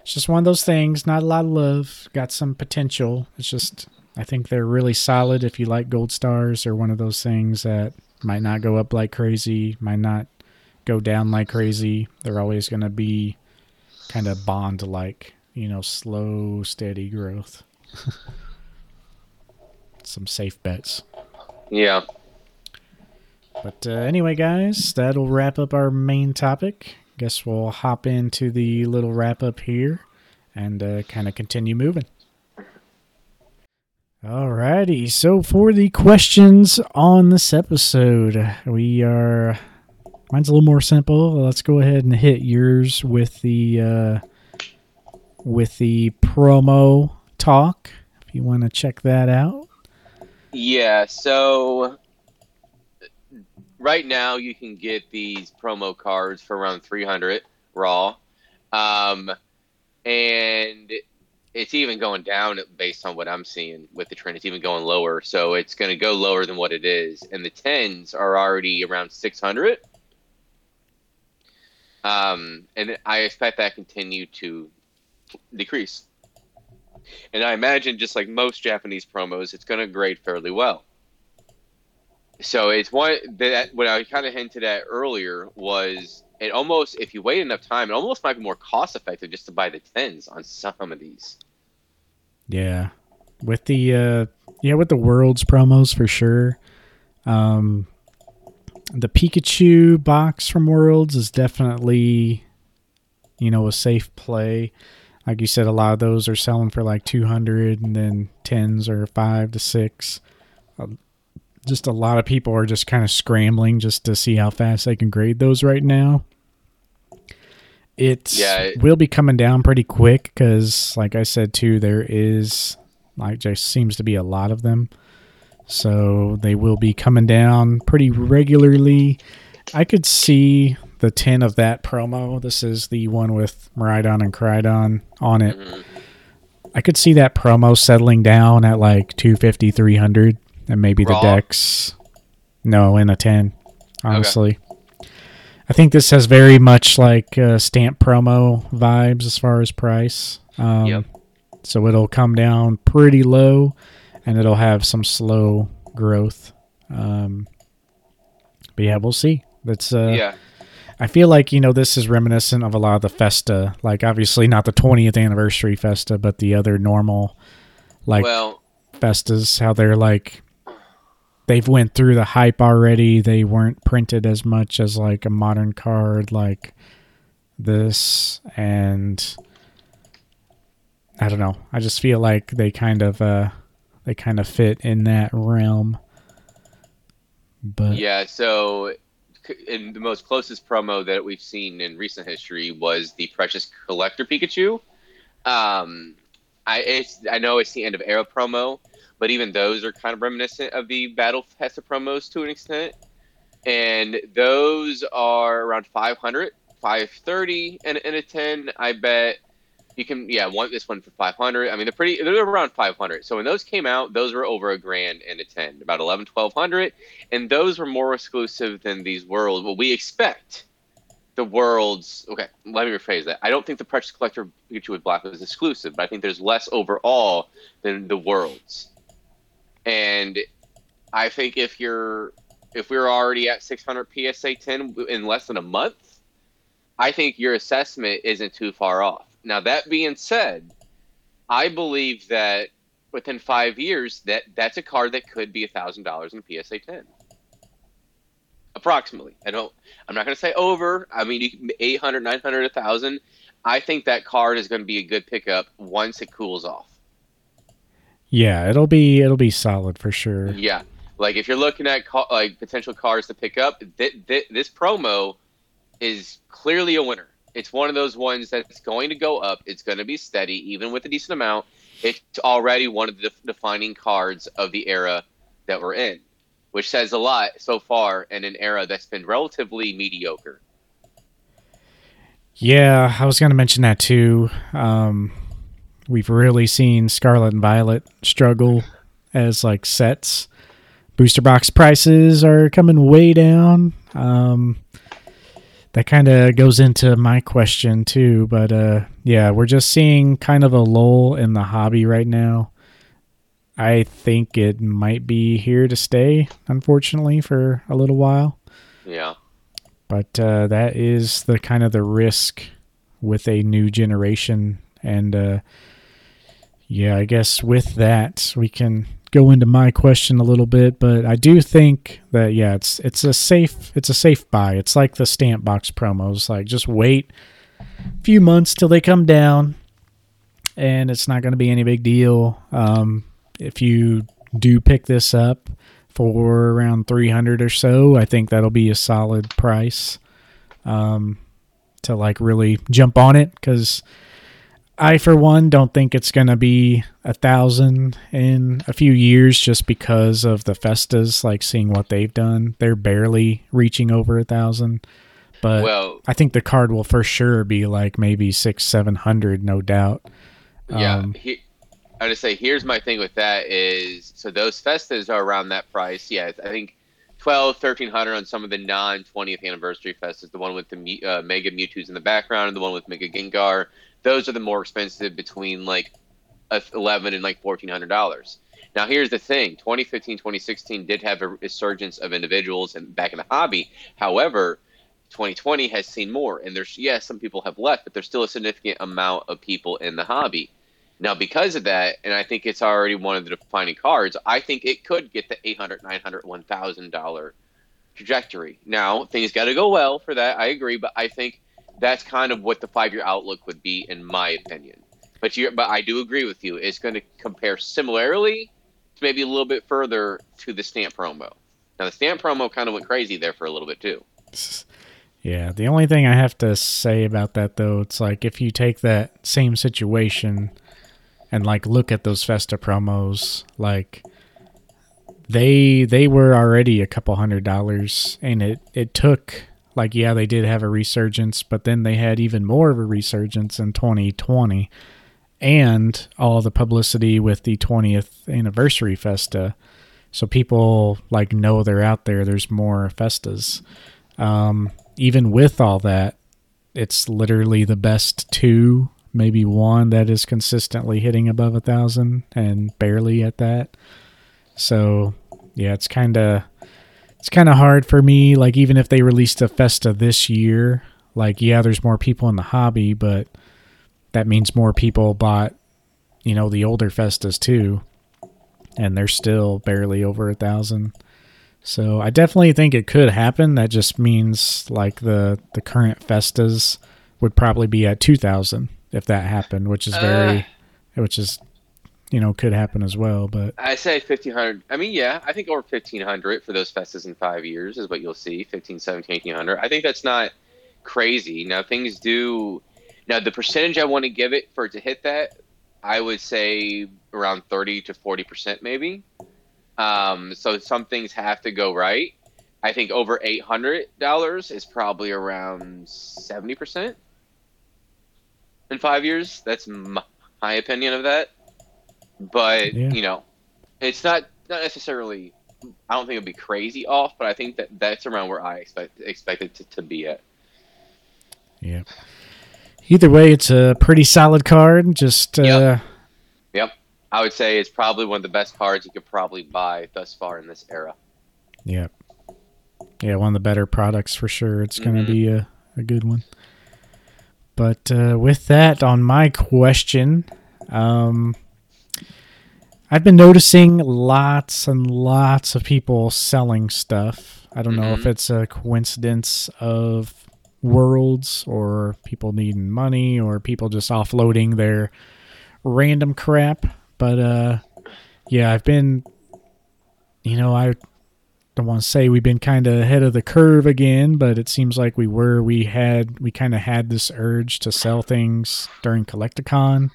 it's just one of those things, not a lot of love, got some potential. It's just I think they're really solid if you like gold stars. They're one of those things that might not go up like crazy, might not go down like crazy. They're always going to be kind of bond like, you know, slow, steady growth. Some safe bets. Yeah. But uh, anyway, guys, that'll wrap up our main topic. Guess we'll hop into the little wrap up here and uh, kind of continue moving. Alrighty, so for the questions on this episode, we are. Mine's a little more simple. Let's go ahead and hit yours with the uh, with the promo talk. If you want to check that out. Yeah, so right now you can get these promo cards for around 300 raw. Um, and it's even going down based on what I'm seeing with the trend. It's even going lower. So it's going to go lower than what it is. And the 10s are already around 600. Um, and I expect that continue to decrease. And I imagine, just like most Japanese promos, it's going to grade fairly well. So it's one that what I kind of hinted at earlier was it almost if you wait enough time, it almost might be more cost effective just to buy the tens on some of these. Yeah. With the uh yeah, with the worlds promos for sure. Um the Pikachu box from Worlds is definitely you know a safe play. Like you said a lot of those are selling for like 200 and then 10s are 5 to 6. Um, just a lot of people are just kind of scrambling just to see how fast they can grade those right now. It Yeah, it- will be coming down pretty quick because, like I said too, there is like just seems to be a lot of them, so they will be coming down pretty regularly. I could see the ten of that promo. This is the one with Miraidon and Koraidon on it. Mhm. I could see that promo settling down at like 250, 300, and maybe the decks. No, in a 10, honestly. I think this has very much like uh, stamp promo vibes as far as price. Um, Yep. So it'll come down pretty low, and it'll have some slow growth. Um, but yeah, we'll see. That's uh, yeah. I feel like you know this is reminiscent of a lot of the Festa, like obviously not the 20th anniversary Festa, but the other normal like well, Festas. How they're like they've went through the hype already. They weren't printed as much as like a modern card like this, and I don't know. I just feel like they kind of uh they kind of fit in that realm. But yeah. So, in the most closest promo that we've seen in recent history was the Precious Collector Pikachu. Um, I it's I know it's the end of era promo, but even those are kind of reminiscent of the Battle Festa promos to an extent. And those are around 500, 530 and, and a 10. I bet you can, yeah, want this one for 500. I mean, they're pretty, they're around 500. So when those came out, those were over a grand and a 10, about 11, 1200. And those were more exclusive than these worlds. Well, we expect the worlds. Okay, let me rephrase that. I don't think the Precious Collector Pikachu with Black was exclusive, but I think there's less overall than the worlds. And I think if you're if we're already at 600 PSA 10 in less than a month, I think your assessment isn't too far off. Now that being said, I believe that within five years that that's a card that could be a thousand dollars in PSA 10 approximately. I don't. I'm not going to say over. I mean, you can, 800, 900, 1,000. I think that card is going to be a good pickup once it cools off. Yeah, it'll be it'll be solid for sure. Yeah, like if you're looking at ca- like potential cars to pick up, th- th- this promo is clearly a winner. It's one of those ones that's going to go up. It's going to be steady, even with a decent amount. It's already one of the def- defining cards of the era that we're in, which says a lot so far in an era that's been relatively mediocre. Yeah, I was going to mention that too. Um, we've really seen Scarlet and Violet struggle as like sets. Booster box prices are coming way down. Um, that kind of goes into my question too, but uh, yeah, we're just seeing kind of a lull in the hobby right now. I think it might be here to stay, unfortunately, for a little while. Yeah. But uh, that is the kind of the risk with a new generation, and uh, yeah, I guess with that we can go into my question a little bit. But I do think that yeah, it's it's a safe it's a safe buy. It's like the stamp box promos. Like just wait a few months till they come down, and it's not going to be any big deal. Um, if you do pick this up for around 300 or so i think that'll be a solid price um, to like really jump on it because i for one don't think it's going to be a thousand in a few years just because of the festas like seeing what they've done they're barely reaching over a thousand but Well, i think the card will for sure be like maybe six seven hundred no doubt Yeah, Um, he, I would say here's my thing with that is so those festas are around that price. Yeah, I think 12, 1300 on some of the non 20th anniversary festas. The one with the uh, Mega Mewtwo's in the background and the one with Mega Gengar. Those are the more expensive between like 11 and like $1,400. Now, here's the thing 2015, 2016 did have a resurgence of individuals and back in the hobby. However, 2020 has seen more. And there's, yes, some people have left, but there's still a significant amount of people in the hobby. Now, because of that, and I think it's already one of the defining cards, I think it could get the 800 900 $1,000 trajectory. Now, things got to go well for that. I agree, but I think that's kind of what the five year outlook would be, in my opinion. But you, but I do agree with you. It's going to compare similarly to maybe a little bit further to the stamp promo. Now, the stamp promo kind of went crazy there for a little bit too. Yeah, the only thing I have to say about that though, it's like if you take that same situation and like look at those Festa promos, like they they were already a couple hundred dollars and it it took like yeah, they did have a resurgence, but then they had even more of a resurgence in 2020 and all the publicity with the 20th anniversary Festa. So people like know they're out there. There's more Festas. Um, even with all that, it's literally the best two, maybe one that is consistently hitting above a thousand and barely at that. So yeah, it's kind of it's kind of hard for me. Like even if they released a Festa this year, like yeah, there's more people in the hobby, but that means more people bought, you know, the older Festas too, and they're still barely over a thousand. So I definitely think it could happen. That just means like the the current Festas would probably be at two thousand if that happened, which is very, uh, which is you know could happen as well. But I say fifteen hundred. I mean, yeah, I think over fifteen hundred for those Festas in five years is what you'll see. 15, 17, 1800. I think that's not crazy. Now things do. Now the percentage I want to give it for it to hit that, I would say around thirty to forty percent maybe. Um, so some things have to go right. I think over eight hundred dollars is probably around seventy percent in five years. That's my, my opinion of that. But yeah. you know, it's not not necessarily. I don't think it'd be crazy off, but I think that that's around where I expect expect it to, to be at. Yeah. Either way, it's a pretty solid card. Just uh, yep. yep. I would say it's probably one of the best cards you could probably buy thus far in this era. Yeah. Yeah, one of the better products for sure. It's going to mm-hmm. be a, a good one. But uh, with that, on my question, um, I've been noticing lots and lots of people selling stuff. I don't mm-hmm. know if mm-hmm. it's a coincidence of worlds or people needing money or people just offloading their random crap but uh, yeah, I've been, you know, I don't want to say we've been kind of ahead of the curve again, but it seems like we were. We had, we kind of had this urge to sell things during Collect-A-Con.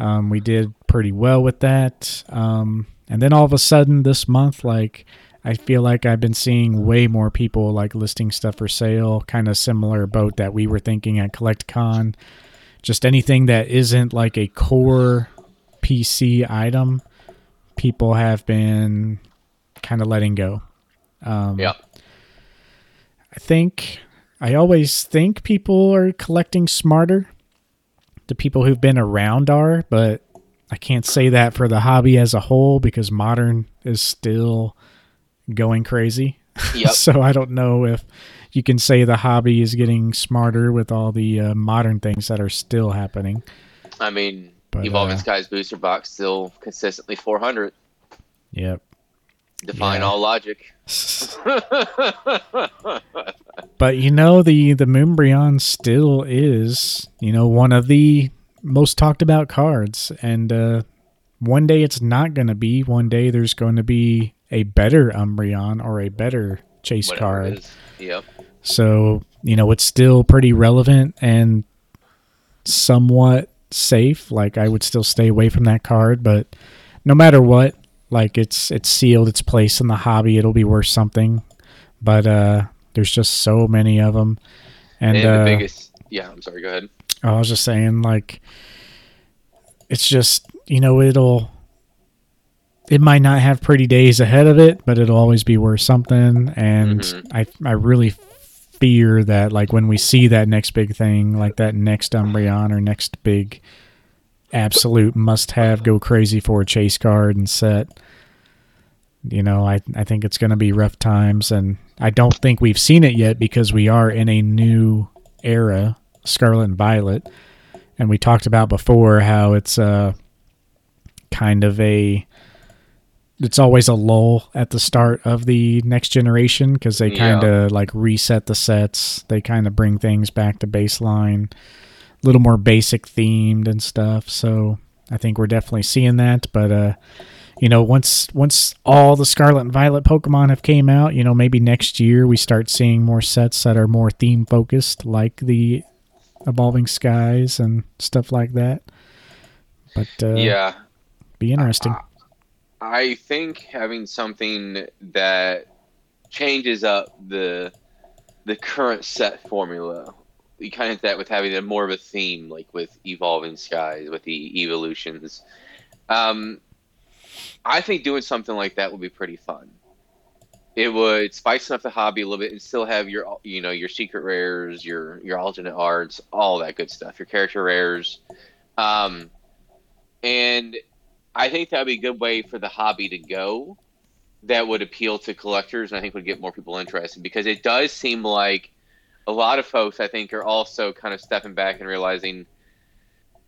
Um, we did pretty well with that. Um, and then all of a sudden this month, like, I feel like I've been seeing way more people like listing stuff for sale, kind of similar boat that we were thinking at Collect-A-Con. Just anything that isn't like a core PC item, people have been kind of letting go. Um, yeah. I think I always think people are collecting smarter. The people who've been around are, but I can't say that for the hobby as a whole because modern is still going crazy. Yep. so I don't know if you can say the hobby is getting smarter with all the uh, modern things that are still happening. I mean, but, Evolving uh, Skies booster box still consistently 400. Yep. Define yeah. all logic. But you know the the Moonbreon still is you know one of the most talked about cards, and uh, one day it's not going to be. One day there's going to be a better Umbreon or a better chase Whatever card. Yep. So you know it's still pretty relevant and somewhat safe. Like I would still stay away from that card, but no matter what, like it's it's sealed its place in the hobby. It'll be worth something. But uh there's just so many of them. And, and the uh, biggest Yeah, I'm sorry, go ahead. I was just saying like it's just, you know, it'll it might not have pretty days ahead of it, but it'll always be worth something and mm-hmm. I I really fear that like when we see that next big thing, like that next Umbreon or next big absolute must have go crazy for a chase card and set. You know, I I think it's going to be rough times and I don't think we've seen it yet because we are in a new era, Scarlet and Violet. And we talked about before how it's uh kind of a it's always a lull at the start of the next generation because they kind of yeah. like reset the sets. They kind of bring things back to baseline, little more basic themed and stuff. So I think we're definitely seeing that. But uh, you know, once once all the Scarlet and Violet Pokemon have came out, you know, maybe next year we start seeing more sets that are more theme focused, like the Evolving Skies and stuff like that. But uh, yeah, be interesting. Uh, I think having something that changes up the the current set formula. You kind of that with having a more of a theme, like with evolving skies, with the evolutions. Um, I think doing something like that would be pretty fun. it would spice up the hobby a little bit and still have your you know your secret rares, your your alternate arts, all that good stuff, your character rares, um, and I think that would be a good way for the hobby to go. That would appeal to collectors, and I think would get more people interested because it does seem like a lot of folks I think are also kind of stepping back and realizing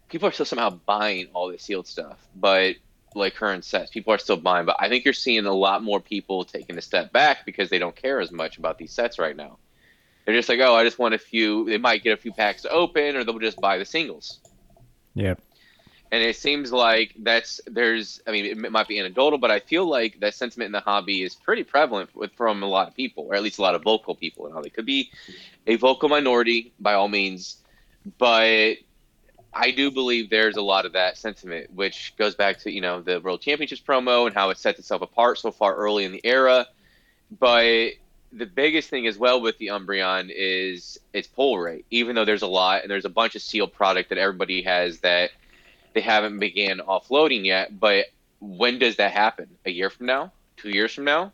people are still somehow buying all this sealed stuff, but like current sets, people are still buying. But I think you're seeing a lot more people taking a step back because they don't care as much about these sets right now. They're just like, oh, I just want a few. They might get a few packs to open, or they'll just buy the singles. Yeah. And it seems like that's there's. I mean, it might be anecdotal, but I feel like that sentiment in the hobby is pretty prevalent with from a lot of people, or at least a lot of vocal people. And how they could be a vocal minority by all means, but I do believe there's a lot of that sentiment, which goes back to you know the World Championships promo and how it sets itself apart so far early in the era. But the biggest thing as well with the Umbreon is its pull rate. Even though there's a lot and there's a bunch of sealed product that everybody has that they haven't began offloading yet. But when does that happen? A year from now? Two years from now?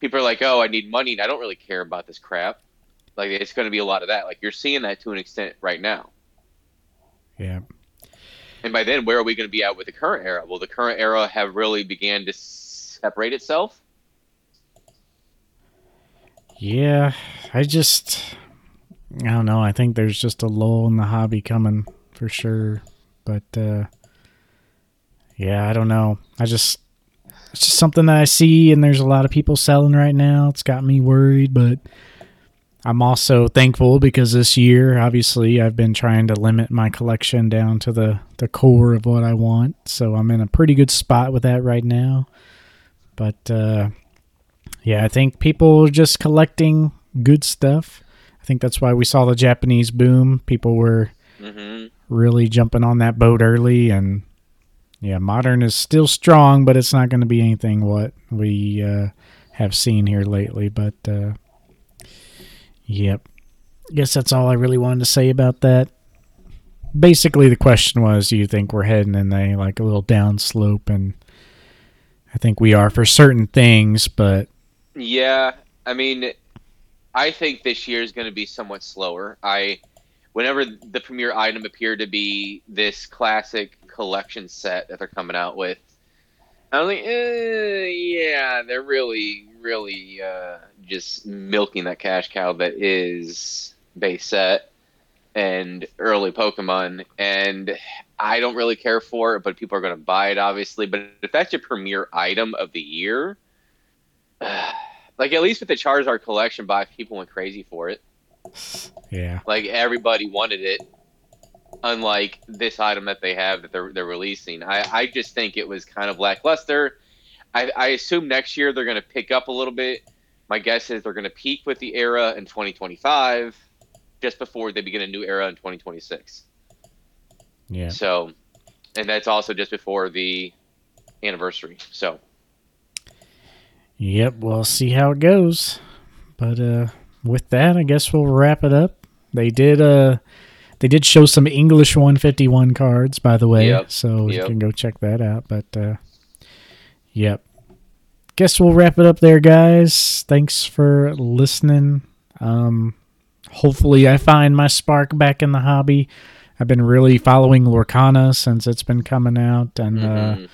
People are like, "Oh, I need money, and I don't really care about this crap." Like it's going to be a lot of that. Like you're seeing that to an extent right now. Yeah. And by then, where are we going to be at with the current era? Will the current era have really began to separate itself? Yeah, I just, I don't know. I think there's just a lull in the hobby coming for sure. But, uh, yeah, I don't know. I just, it's just something that I see, and there's a lot of people selling right now. It's got me worried, but I'm also thankful because this year, obviously, I've been trying to limit my collection down to the, the core of what I want. So I'm in a pretty good spot with that right now. But uh, yeah, I think people are just collecting good stuff. I think that's why we saw the Japanese boom. People were mm-hmm. really jumping on that boat early. And yeah, modern is still strong, but it's not going to be anything what we uh, have seen here lately. But. Uh, Yep. I guess that's all I really wanted to say about that. Basically, the question was, do you think we're heading in a like a little down slope? And I think we are for certain things, but yeah, I mean, I think this year is going to be somewhat slower. I, whenever the premier item appeared to be this classic collection set that they're coming out with, I was like, eh, yeah, they're really, really uh, just milking that cash cow that is base set and early Pokemon. And I don't really care for it, but people are going to buy it, obviously. But if that's your premier item of the year, like at least with the Charizard collection box, people went crazy for it. Yeah. Like everybody wanted it. Unlike this item that they have that they're they're releasing, I, I just think it was kind of lackluster. I, I assume next year they're going to pick up a little bit my guess is they're going to peak with the era in 2025, just before they begin a new era in 2026. Yeah. So, and that's also just before the anniversary. So. Yep, we'll see how it goes. But uh, with that, I guess we'll wrap it up. They did uh, they did show some English 151 cards, by the way, yep. so yep. you can go check that out. But uh, yep, guess we'll wrap it up there, guys. Thanks for listening. Um, hopefully, I find my spark back in the hobby. I've been really following Lorcana since it's been coming out, and uh, mm-hmm. uh,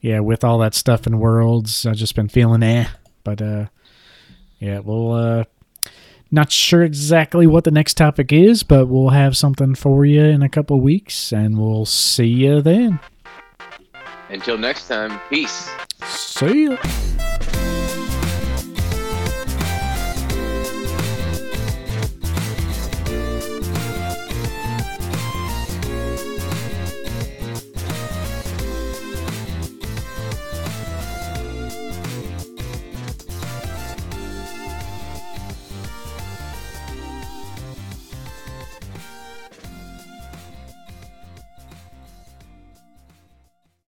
yeah, with all that stuff in Worlds, I've just been feeling eh. But uh, yeah, we'll uh, not sure exactly what the next topic is, but we'll have something for you in a couple weeks, and we'll see you then. Until next time, peace. See ya.